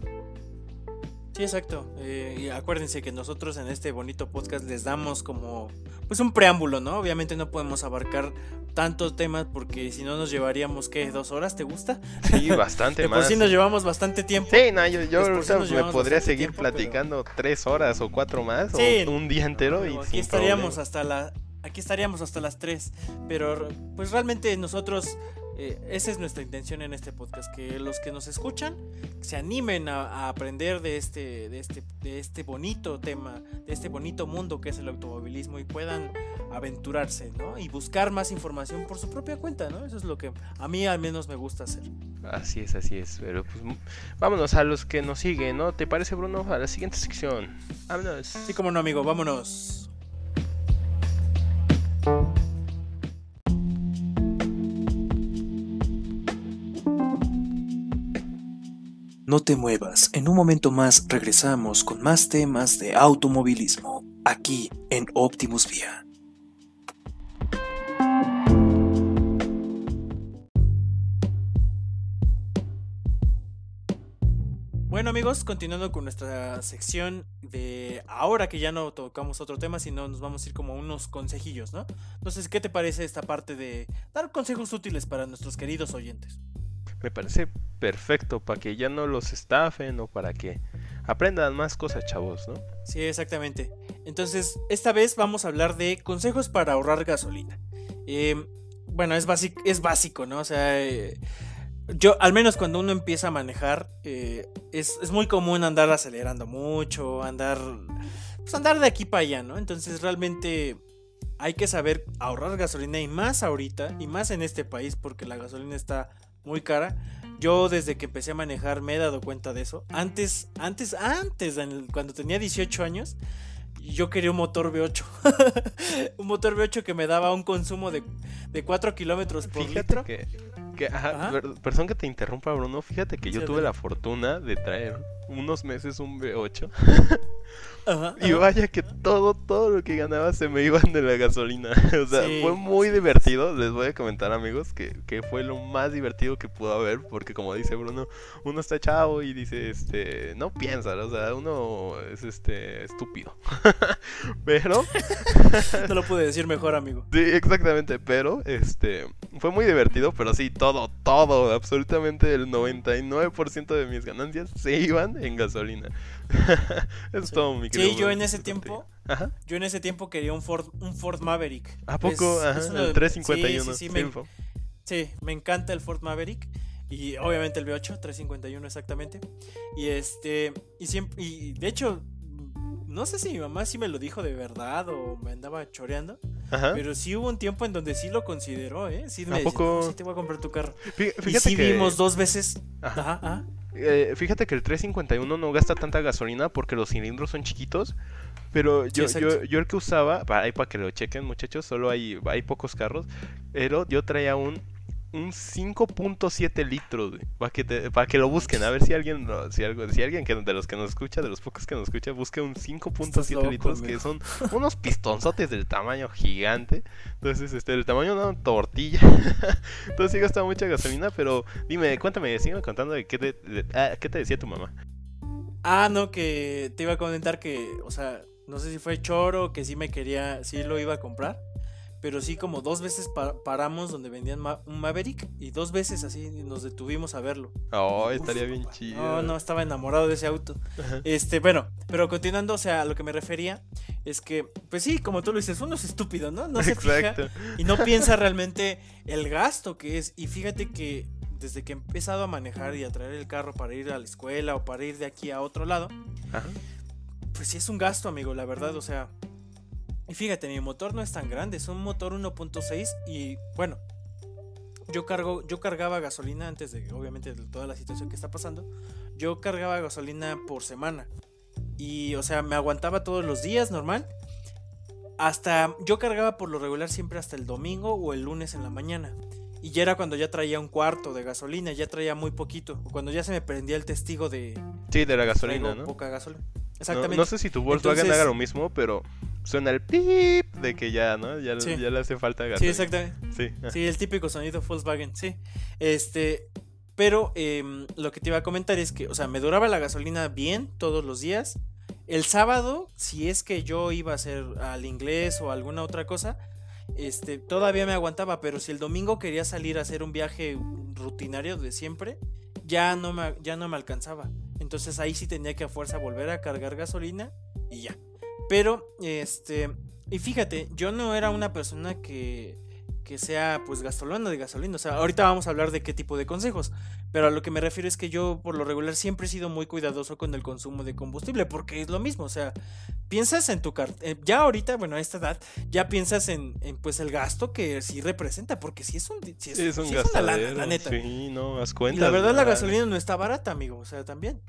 Sí, exacto. Eh, y acuérdense que nosotros en este bonito podcast les damos como pues un preámbulo, ¿no? Obviamente no podemos abarcar tantos temas porque si no nos llevaríamos, ¿qué? ¿Dos horas? ¿Te gusta? Sí, bastante más. Por si nos llevamos bastante tiempo. Sí, no, yo, yo me podría seguir platicando tres horas o cuatro más o un día entero. y aquí estaríamos hasta la, aquí estaríamos hasta las tres. Pero pues realmente nosotros Eh, esa es nuestra intención en este podcast, que los que nos escuchan se animen a, aprender de este, de, este, de este bonito tema, de este bonito mundo que es el automovilismo y puedan aventurarse, ¿no? Y buscar más información por su propia cuenta, ¿no? Eso es lo que a mí al menos me gusta hacer. Así es, así es. Pero pues vámonos a los que nos siguen, ¿no? ¿Te parece, Bruno? A la siguiente sección. Vámonos. Sí, como no, amigo, vámonos. No te muevas, en un momento más regresamos con más temas de automovilismo, aquí en Optimus Vía. Bueno amigos, continuando con nuestra sección de ahora que ya no tocamos otro tema, sino nos vamos a ir como unos consejillos, ¿no? Entonces, ¿qué te parece esta parte de dar consejos útiles para nuestros queridos oyentes? Me parece perfecto para que ya no los estafen o para que aprendan más cosas, chavos, ¿no? Sí, exactamente. Entonces, esta vez vamos a hablar de consejos para ahorrar gasolina. Em, bueno, es, básico, es básico, ¿no? O sea... Eh, yo, al menos cuando uno empieza a manejar, eh, es, muy común andar acelerando mucho, andar, pues andar de aquí para allá, ¿no? Entonces realmente hay que saber ahorrar gasolina y más ahorita, y más en este país porque la gasolina está muy cara. Yo desde que empecé a manejar me he dado cuenta de eso. Antes, antes, antes, cuando tenía 18 años, yo quería un motor V8. un motor V8 que me daba un consumo de, de 4 kilómetros por litro. Que que, perdón que te interrumpa, Bruno. Fíjate que yo tuve la fortuna de traer unos meses un V8. y vaya que todo, todo lo que ganaba se me iban de la gasolina. o sea, fue muy divertido. Les voy a comentar, amigos, que, que, fue lo más divertido que pudo haber. Porque como dice Bruno, uno está chavo y dice, este, no piensa, o sea, uno es este estúpido. pero. no lo pude decir mejor, amigo. Sí, exactamente. Pero, este, fue muy divertido. Pero sí, todo, todo, absolutamente el 99% de mis ganancias se iban en gasolina. es todo mi Sí, yo en ese tiempo. Yo en ese tiempo quería un Ford, un Ford Maverick. ¿A poco? el 351. Sí, me, sí, me encanta el Ford Maverick. Y obviamente el V8, 351 exactamente. Y este. Y siempre. Y de hecho. No sé si mi mamá sí me lo dijo de verdad o me andaba choreando. Pero sí hubo un tiempo en donde sí lo consideró, ¿eh? Sí me poco... sí te voy a comprar tu carro. Fíjate y sí vimos dos veces. Ajá. Eh, fíjate que el 351 no gasta tanta gasolina porque los cilindros son chiquitos. Pero yo, yo, yo, el que usaba, ahí para que lo chequen muchachos, solo hay, hay pocos carros. Pero yo traía un un 5.7 litros, para que, para que lo busquen, a ver si alguien, si, algo, si alguien que, de los que nos escucha, de los pocos que nos escucha, busque un 5.7 litros, que son unos pistonzotes del tamaño gigante. Entonces, este, el tamaño de una tortilla. Entonces sí gasta mucha gasolina, pero dime, cuéntame, sígueme contando de qué te, ah, qué te decía tu mamá. Ah, no, que te iba a comentar que, o sea, no sé si fue choro, que sí me quería, sí lo iba a comprar pero sí como dos veces paramos donde vendían un Maverick y dos veces así nos detuvimos a verlo. Oh, estaría bien chido. No, no, estaba enamorado de ese auto. Este, bueno, pero continuando, o sea, a lo que me refería es que, pues sí, como tú lo dices, uno es estúpido, ¿no? No se fija y no piensa realmente el gasto que es. Y fíjate que desde que he empezado a manejar y a traer el carro para ir a la escuela o para ir de aquí a otro lado, pues sí es un gasto, amigo, la verdad, o sea, y fíjate, mi motor no es tan grande, es un motor 1.6 y bueno, yo cargo, yo cargaba gasolina antes de, obviamente, de toda la situación que está pasando. Yo cargaba gasolina por semana. Y, o sea, me aguantaba todos los días, normal. Hasta, yo cargaba por lo regular siempre hasta el domingo o el lunes en la mañana. Y ya era cuando ya traía un cuarto de gasolina, ya traía muy poquito. Cuando ya se me prendía el testigo de... Sí, de la gasolina, ¿no? Poca gasolina. Exactamente. No, sé si tu Volkswagen haga lo mismo, pero suena el pip de que ya, ¿no? Ya, ya le hace falta gasolina. Sí, exactamente. Sí, el típico sonido Volkswagen, sí. Este, pero em, lo que te iba a comentar es que, o sea, me duraba la gasolina bien todos los días. El sábado, si es que yo iba a hacer al inglés o alguna otra cosa, este, todavía me aguantaba, pero si el domingo quería salir a hacer un viaje rutinario de siempre, ya no me, ya no me alcanzaba. Entonces ahí sí tenía que a fuerza volver a cargar gasolina y ya. Pero, este, y fíjate, yo no era una persona que, que sea pues gasolina de gasolina. O sea, ahorita vamos a hablar de qué tipo de consejos. Pero a lo que me refiero es que yo por lo regular siempre he sido muy cuidadoso con el consumo de combustible. Porque es lo mismo. O sea, piensas en tu carta. Eh, ya ahorita, bueno, a esta edad, ya piensas en, pues el gasto que sí representa. Porque si es un, si es, un la neta. Sí, no, haz cuenta. Y la verdad la gasolina no está barata, amigo. O sea, también.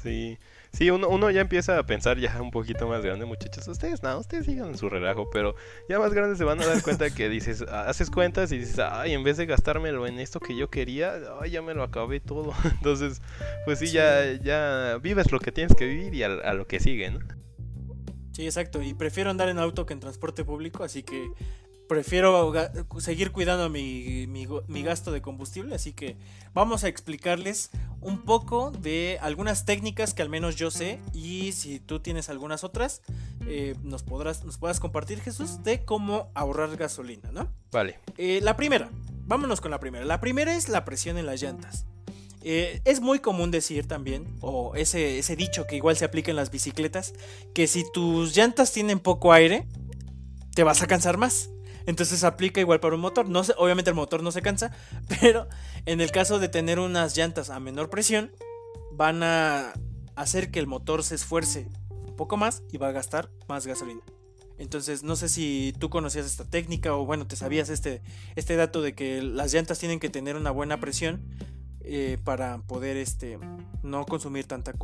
Sí. Sí, uno, uno ya empieza a pensar ya un poquito más grande, muchachos. Ustedes, no, ustedes sigan en su relajo, pero ya más grandes se van a dar cuenta que dices, haces cuentas y dices, ay, en vez de gastármelo en esto que yo quería, ay, ya me lo acabé todo. Entonces, pues sí, ya, ya vives lo que tienes que vivir y a, a lo que sigue, ¿no? Sí, exacto. Y prefiero andar en auto que en transporte público, así que prefiero seguir cuidando mi, mi, gasto de combustible, así que vamos a explicarles un poco de algunas técnicas que al menos yo sé y si tú tienes algunas otras, eh, nos, podrás, nos puedas compartir Jesús de cómo ahorrar gasolina, ¿no? Vale. Eh, la primera, vámonos con la primera. La primera es la presión en las llantas. Eh, es muy común decir también, o ese, ese dicho que igual se aplica en las bicicletas, que si tus llantas tienen poco aire, te vas a cansar más. Entonces aplica igual para un motor. No obviamente el motor no se cansa, pero en el caso de tener unas llantas a menor presión, van a hacer que el motor se esfuerce un poco más y va a gastar más gasolina. Entonces, no sé si tú conocías esta técnica o bueno, te sabías este, este dato de que las llantas tienen que tener una buena presión eh, para poder este no consumir tanta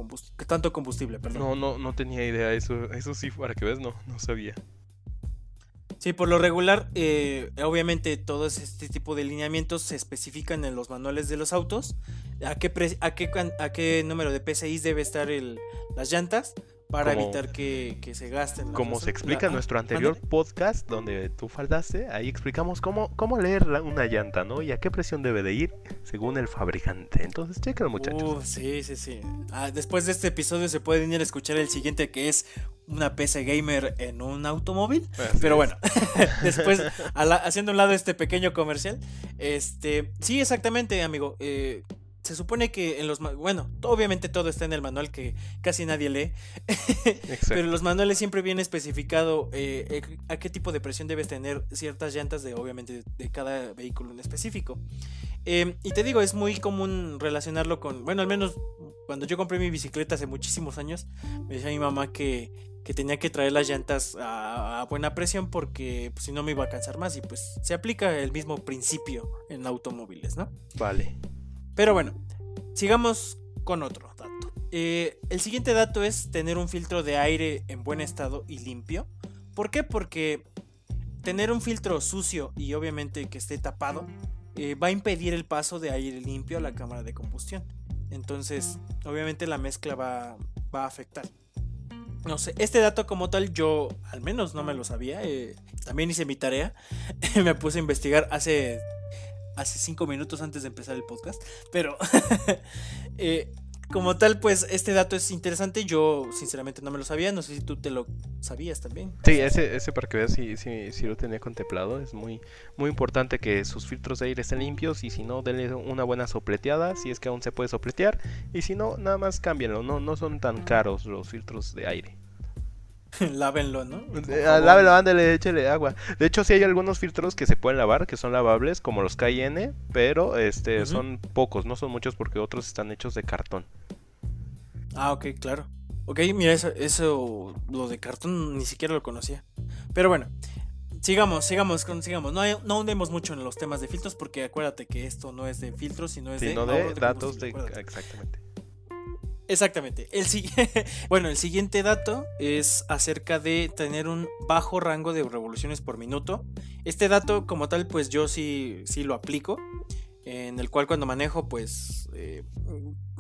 tanto combustible. Perdón. No, no, no tenía idea. Eso, eso sí, para que ves, no, no sabía. Sí, por lo regular, eh, obviamente todo este tipo de lineamientos se especifican en los manuales de los autos. A qué, a qué, a qué número de PCI debe estar el, las llantas para evitar que, se gasten. Como se explica en nuestro anterior podcast donde tú faltaste, ahí explicamos cómo, cómo leer una llanta, ¿no? Y a qué presión debe de ir según el fabricante. Entonces, chequen muchachos. sí, sí, sí. Ah, después de este episodio se pueden ir a escuchar el siguiente que es una PC gamer en un automóvil. Pero bueno, después haciendo un lado este pequeño comercial, este, sí, exactamente, amigo. Eh, se supone que en los bueno, obviamente todo está en el manual que casi nadie lee, pero en los manuales siempre viene especificado eh, eh, a qué tipo de presión debes tener ciertas llantas de obviamente de cada vehículo en específico. Em, y te digo, es muy común relacionarlo con, bueno, al menos cuando yo compré mi bicicleta hace muchísimos años, me decía mi mamá que, que tenía que traer las llantas a, buena presión porque pues, si no me iba a cansar más y pues se aplica el mismo principio en automóviles, ¿no? Vale. Pero bueno, sigamos con otro dato. Eh, el siguiente dato es tener un filtro de aire en buen estado y limpio. ¿Por qué? Porque tener un filtro sucio y obviamente que esté tapado eh, va a impedir el paso de aire limpio a la cámara de combustión. Entonces, obviamente la mezcla va, a afectar. No sé, este dato como tal yo al menos no me lo sabía. Eh, también hice mi tarea. me puse a investigar hace hace cinco minutos antes de empezar el podcast. Pero eh, como tal, pues este dato es interesante. Yo sinceramente no me lo sabía. No sé si tú te lo sabías también. Sí, ese, ese para que veas si, si, lo tenía contemplado. Es muy, muy importante que sus filtros de aire estén limpios. Y si no, denle una buena sopleteada. Si es que aún se puede sopletear. Y si no, nada más cámbienlo. No, no son tan caros los filtros de aire. Lávenlo, ¿no? Eh, lávenlo, ándale, échale agua. De hecho, sí hay algunos filtros que se pueden lavar, que son lavables, como los KN, pero este son pocos, no son muchos porque otros están hechos de cartón. Ah, ok, claro. Ok, mira, eso, eso lo de cartón ni siquiera lo conocía. Pero bueno, sigamos, sigamos, sigamos. No, no hundemos mucho en los temas de filtros porque acuérdate que esto no es de filtros, sino es de, de datos de... Exactamente. Exactamente. El, bueno, el siguiente dato es acerca de tener un bajo rango de revoluciones por minuto. Este dato como tal, pues yo sí, sí lo aplico. En el cual cuando manejo, pues... Eh,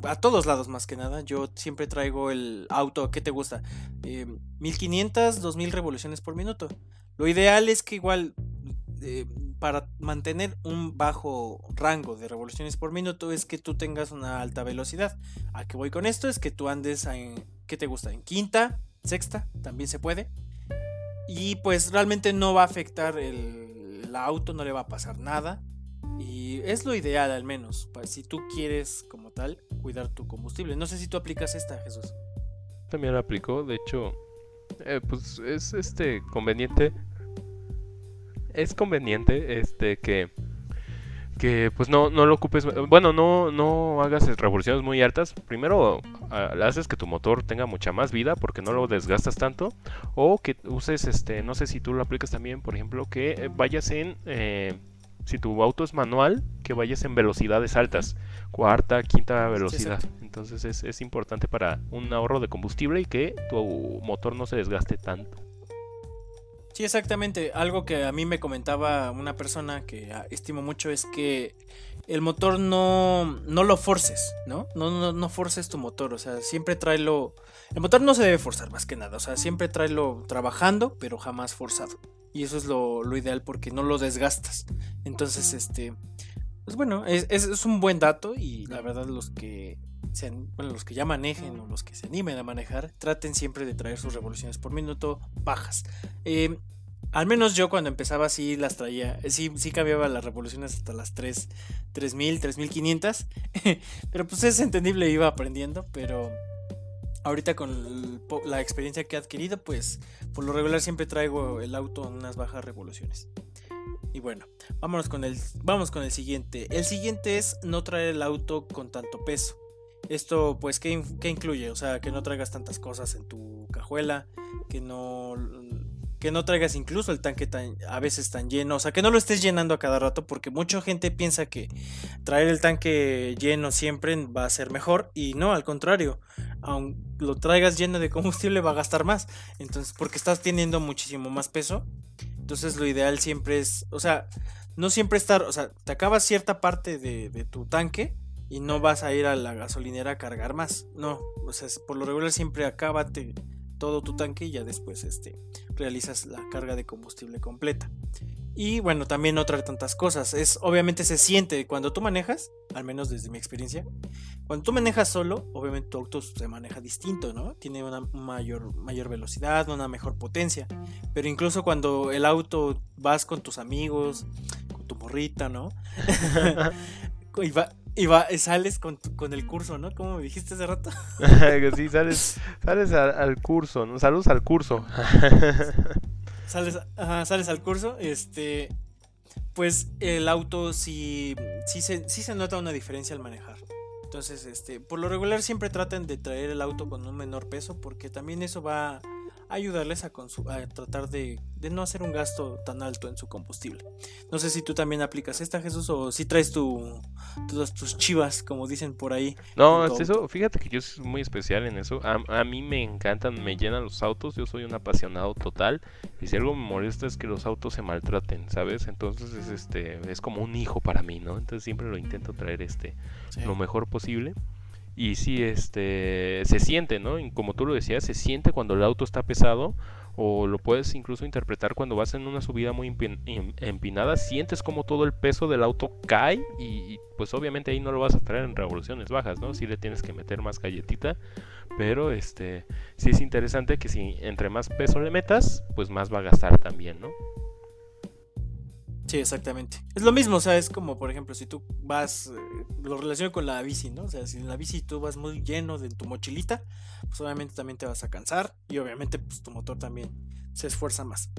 a todos lados más que nada. Yo siempre traigo el auto, ¿qué te gusta? 1500, eh, 2000 revoluciones por minuto. Lo ideal es que igual eh, para mantener un bajo rango de revoluciones por minuto es que tú tengas una alta velocidad. ¿A qué voy con esto? Es que tú andes en, ¿qué te gusta? En quinta, sexta, también se puede. Y pues realmente no va a afectar el, auto, no le va a pasar nada. Y es lo ideal al menos, si tú quieres como tal cuidar tu combustible. No sé si tú aplicas esta, Jesús. También la aplico, de hecho, eh, pues es este conveniente es conveniente este que que pues no, no lo ocupes, bueno, no, no hagas revoluciones muy altas. Primero haces que tu motor tenga mucha más vida porque no lo desgastas tanto. O que uses, este, no sé si tú lo aplicas también, por ejemplo, que vayas en, eh, si tu auto es manual, que vayas en velocidades altas, cuarta, quinta velocidad. Entonces es, es importante para un ahorro de combustible y que tu motor no se desgaste tanto. Sí, exactamente. Algo que a mí me comentaba una persona que estimo mucho es que el motor no, no lo forces, ¿no? No, ¿no? no forces tu motor, o sea, siempre tráelo... El motor no se debe forzar más que nada, o sea, siempre tráelo trabajando, pero jamás forzado. Y eso es lo, lo ideal porque no lo desgastas. Entonces, este... Pues bueno, es, es, un buen dato y la verdad los que bueno, los que ya manejen o los que se animen a manejar, traten siempre de traer sus revoluciones por minuto bajas. Eh, al menos yo cuando empezaba sí las traía, sí, sí cambiaba las revoluciones hasta las 3, 3000, 3500, pero pues es entendible, iba aprendiendo, pero ahorita con la experiencia que he adquirido, pues por lo regular siempre traigo el auto en unas bajas revoluciones. Y bueno, vámonos con el, vamos con el siguiente. El siguiente es no traer el auto con tanto peso. Esto, pues, ¿qué, incluye? O sea, que no traigas tantas cosas en tu cajuela, que no, que no traigas incluso el tanque tan, a veces tan lleno, o sea, que no lo estés llenando a cada rato, porque mucha gente piensa que traer el tanque lleno siempre va a ser mejor, y no, al contrario, aunque lo traigas lleno de combustible va a gastar más, entonces, porque estás teniendo muchísimo más peso, entonces lo ideal siempre es, o sea, no siempre estar, o sea, te acabas cierta parte de, de tu tanque, y no vas a ir a la gasolinera a cargar más. No, o sea, por lo regular siempre acábate todo tu tanque y ya después este, realizas la carga de combustible completa. Y bueno, también no traer tantas cosas. Es obviamente se siente cuando tú manejas, al menos desde mi experiencia, cuando tú manejas solo, obviamente tu auto se maneja distinto, ¿no? Tiene una mayor, mayor velocidad, una mejor potencia. Pero incluso cuando el auto vas con tus amigos, con tu morrita, ¿no? y va, y va, sales con, con el curso, ¿no? Como me dijiste hace rato. sí, sales, sales al, curso, ¿no? Saludos al curso. sales, sales al curso, este, pues el auto sí, sí, se, sí se nota una diferencia al manejar. Entonces, este, por lo regular siempre traten de traer el auto con un menor peso porque también eso va ayudarles a, tratar de, no hacer un gasto tan alto en su combustible. No sé si tú también aplicas esta, Jesús, o si traes tu, todas tus chivas, como dicen por ahí. No, es eso, fíjate que yo soy muy especial en eso. A, mí me encantan, me llenan los autos, yo soy un apasionado total. Y si algo me molesta es que los autos se maltraten, ¿sabes? Entonces es, este, es como un hijo para mí, ¿no? Entonces siempre lo intento traer este, lo mejor posible. Y sí, este, se siente, ¿no? como tú lo decías, se siente cuando el auto está pesado o lo puedes incluso interpretar cuando vas en una subida muy empinada, sientes como todo el peso del auto cae y, pues obviamente ahí no lo vas a traer en revoluciones bajas, ¿no? Sí le tienes que meter más galletita, pero este sí es interesante que si entre más peso le metas, pues más va a gastar también, ¿no? Sí, exactamente. Es lo mismo, o sea, es como, por ejemplo, si tú vas, eh, lo relaciono con la bici, ¿no? O sea, si en la bici tú vas muy lleno de tu mochilita, pues obviamente también te vas a cansar y obviamente pues tu motor también se esfuerza más.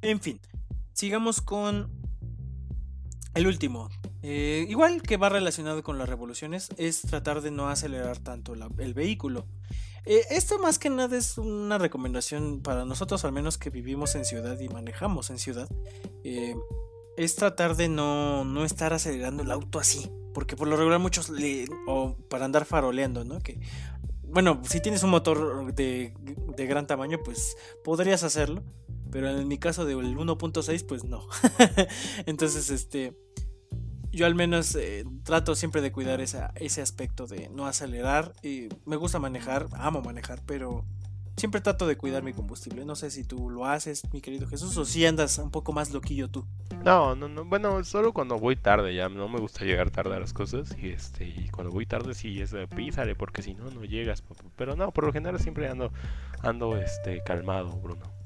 En fin, sigamos con el último. Eh, igual que va relacionado con las revoluciones, es tratar de no acelerar tanto el vehículo. Eh, esto más que nada es una recomendación para nosotros, al menos que vivimos en ciudad y manejamos en ciudad. Eh, es tratar de no, no, estar acelerando el auto así. Porque por lo regular muchos le... o para andar faroleando, ¿no? Que bueno, si tienes un motor de, de, gran tamaño, pues podrías hacerlo. Pero en mi caso del 1.6, pues no. Entonces, este yo al menos eh, trato siempre de cuidar esa, ese aspecto de no acelerar. Y me gusta manejar, amo manejar, pero siempre trato de cuidar mi combustible. No sé si tú lo haces, mi querido Jesús, o si andas un poco más loquillo tú. No, no, no. Bueno, solo cuando voy tarde ya. No me gusta llegar tarde a las cosas. Y este, y cuando voy tarde sí es písale, porque si no, no llegas. Pero no, por lo general siempre ando, ando este, calmado, Bruno.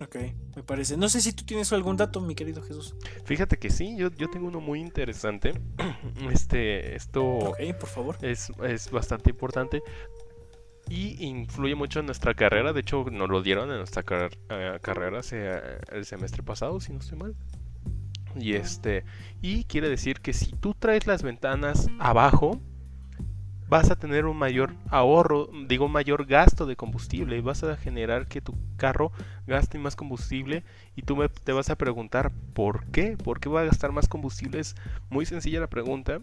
Ok, me parece. No sé si tú tienes algún dato, mi querido Jesús. Fíjate que sí, yo, yo tengo uno muy interesante. Este, esto. por favor. Es, es bastante importante. y influye mucho en nuestra carrera. De hecho, nos lo dieron en nuestra eh, carrera el semestre pasado, si no estoy mal. Y este, y quiere decir que si tú traes las ventanas abajo, vas a tener un mayor ahorro, digo, un mayor gasto de combustible vas a generar que tu carro gaste más combustible y tú me, te vas a preguntar ¿por qué? ¿Por qué va a gastar más combustible? Es muy sencilla la pregunta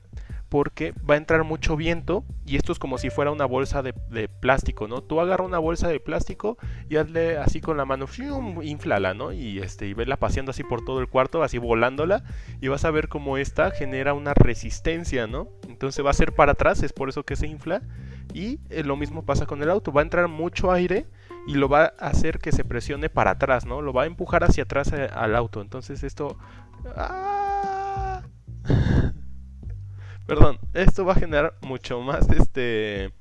porque va a entrar mucho viento y esto es como si fuera una bolsa de, plástico, ¿no? Tú agarra una bolsa de plástico y hazle así con la mano, inflala, ¿no? Y, este, y vela paseando así por todo el cuarto, así volándola y vas a ver cómo esta genera una resistencia, ¿no? Entonces va a ser para atrás, es por eso que se infla y eh, lo mismo pasa con el auto, va a entrar mucho aire y lo va a hacer que se presione para atrás, ¿no? Lo va a empujar hacia atrás eh, al auto, entonces esto... ¡Ah! Perdón, esto va a generar mucho más este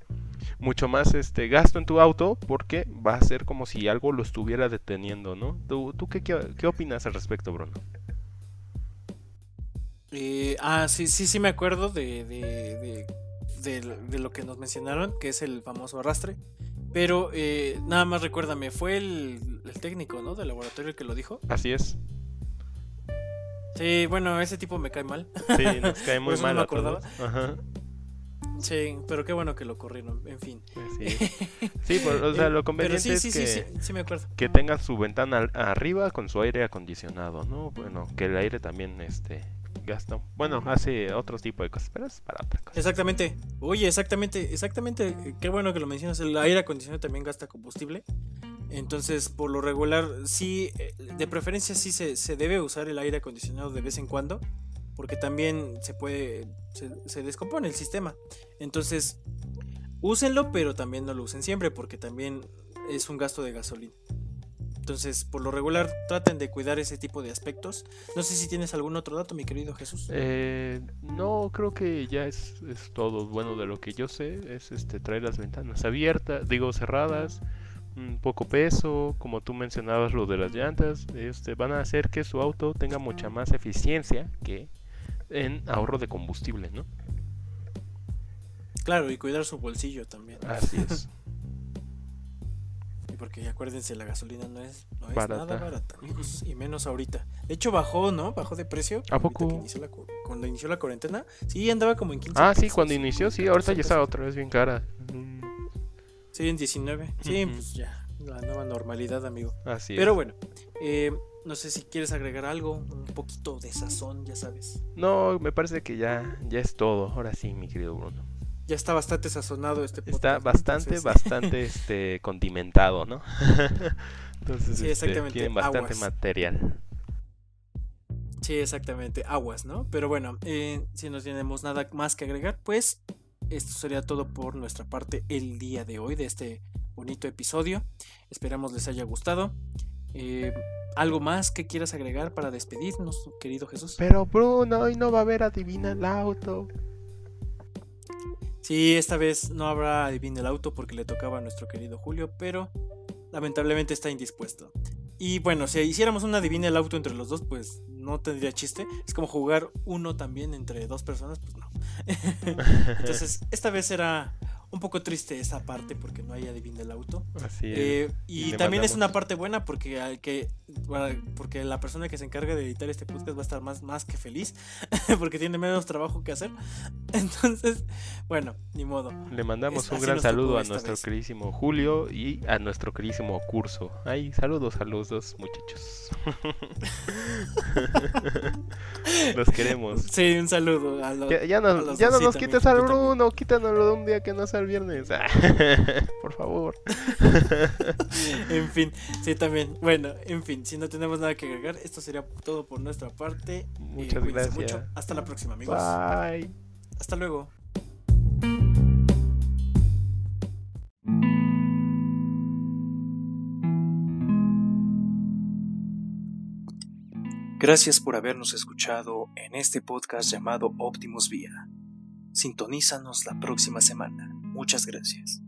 mucho más este gasto en tu auto porque va a ser como si algo lo estuviera deteniendo, ¿no? ¿Tú, qué, qué, opinas al respecto, Bruno? Eh, ah, sí, sí, sí me acuerdo de, de, lo que nos mencionaron, que es el famoso arrastre. Pero eh, nada más recuérdame, fue el, el técnico, ¿no? Del laboratorio el que lo dijo. Así es. Sí, bueno, ese tipo me cae mal. Sí, nos cae muy mal. No me acordaba. Ajá. Sí, pero qué bueno que lo corrieron, en fin. Sí, sí o sea, lo conveniente es que, que tenga su ventana arriba con su aire acondicionado, ¿no? Bueno, que el aire también este gasta, bueno, hace otro tipo de cosas, pero es para otra cosa. Exactamente. Oye, exactamente, exactamente, qué bueno que lo mencionas, el aire acondicionado también gasta combustible. Entonces, por lo regular, sí, eh, de preferencia sí se, debe usar el aire acondicionado de vez en cuando, porque también se puede, se, descompone el sistema. Entonces, úsenlo, pero también no lo usen siempre, porque también es un gasto de gasolina. Entonces, por lo regular, traten de cuidar ese tipo de aspectos. No sé si tienes algún otro dato, mi querido Jesús. Eh, no, creo que ya es, es, todo. Bueno, de lo que yo sé es este traer las ventanas abiertas, digo cerradas un poco peso, como tú mencionabas lo de las llantas, este, van a hacer que su auto tenga mucha más eficiencia que en ahorro de combustible, ¿no? Claro, y cuidar su bolsillo también. Así es. Porque acuérdense, la gasolina no es, no es nada barata, amigos, y menos ahorita. De hecho, bajó, ¿no? Bajó de precio. ¿A poco? cuando inició la cuarentena, sí, andaba como en 15 Ah, sí, cuando inició, sí, ahorita ya está otra vez bien cara. Sí, en 19. Sí, pues ya, la nueva normalidad, amigo. Así Pero bueno, eh, no sé si quieres agregar algo, un poquito de sazón, ya sabes. No, me parece que ya, ya es todo. Ahora sí, mi querido Bruno. Ya está bastante sazonado este podcast. Está bastante, bastante este, condimentado, ¿no? entonces, sí, este, exactamente. tienen bastante material. Sí, exactamente, aguas, ¿no? Pero bueno, eh, si no tenemos nada más que agregar, pues esto sería todo por nuestra parte el día de hoy de este bonito episodio. Esperamos les haya gustado. Eh, ¿Algo más que quieras agregar para despedirnos, querido Jesús? Pero Bruno, hoy no va a haber Adivina el Auto. Sí, esta vez no habrá Adivina el Auto porque le tocaba a nuestro querido Julio, pero lamentablemente está indispuesto. Y bueno, si hiciéramos una Adivina el Auto entre los dos, pues no tendría chiste. Es como jugar uno también entre dos personas, pues no. Entonces, esta vez era un poco triste esa parte porque no hay adivina el auto. Así eh, y, también es una parte buena porque al que porque la persona que se encarga de editar este podcast va a estar más, más que feliz porque tiene menos trabajo que hacer. Entonces, bueno, ni modo. Le mandamos un gran saludo a nuestro queridísimo Julio y a nuestro queridísimo curso. Ay, saludos a los dos muchachos. los queremos. Sí, un saludo a los Ya, no, ya no nos quites al Bruno, quítanoslo de un día que no el viernes. Por favor. en fin, sí, también. Bueno, en fin, si no tenemos nada que agregar, esto sería todo por nuestra parte. Eh, Muchas gracias. Hasta la próxima, amigos. Bye. Hasta luego. Gracias por habernos escuchado en este podcast llamado Optimus Vía. Sintonízanos la próxima semana. Muchas gracias.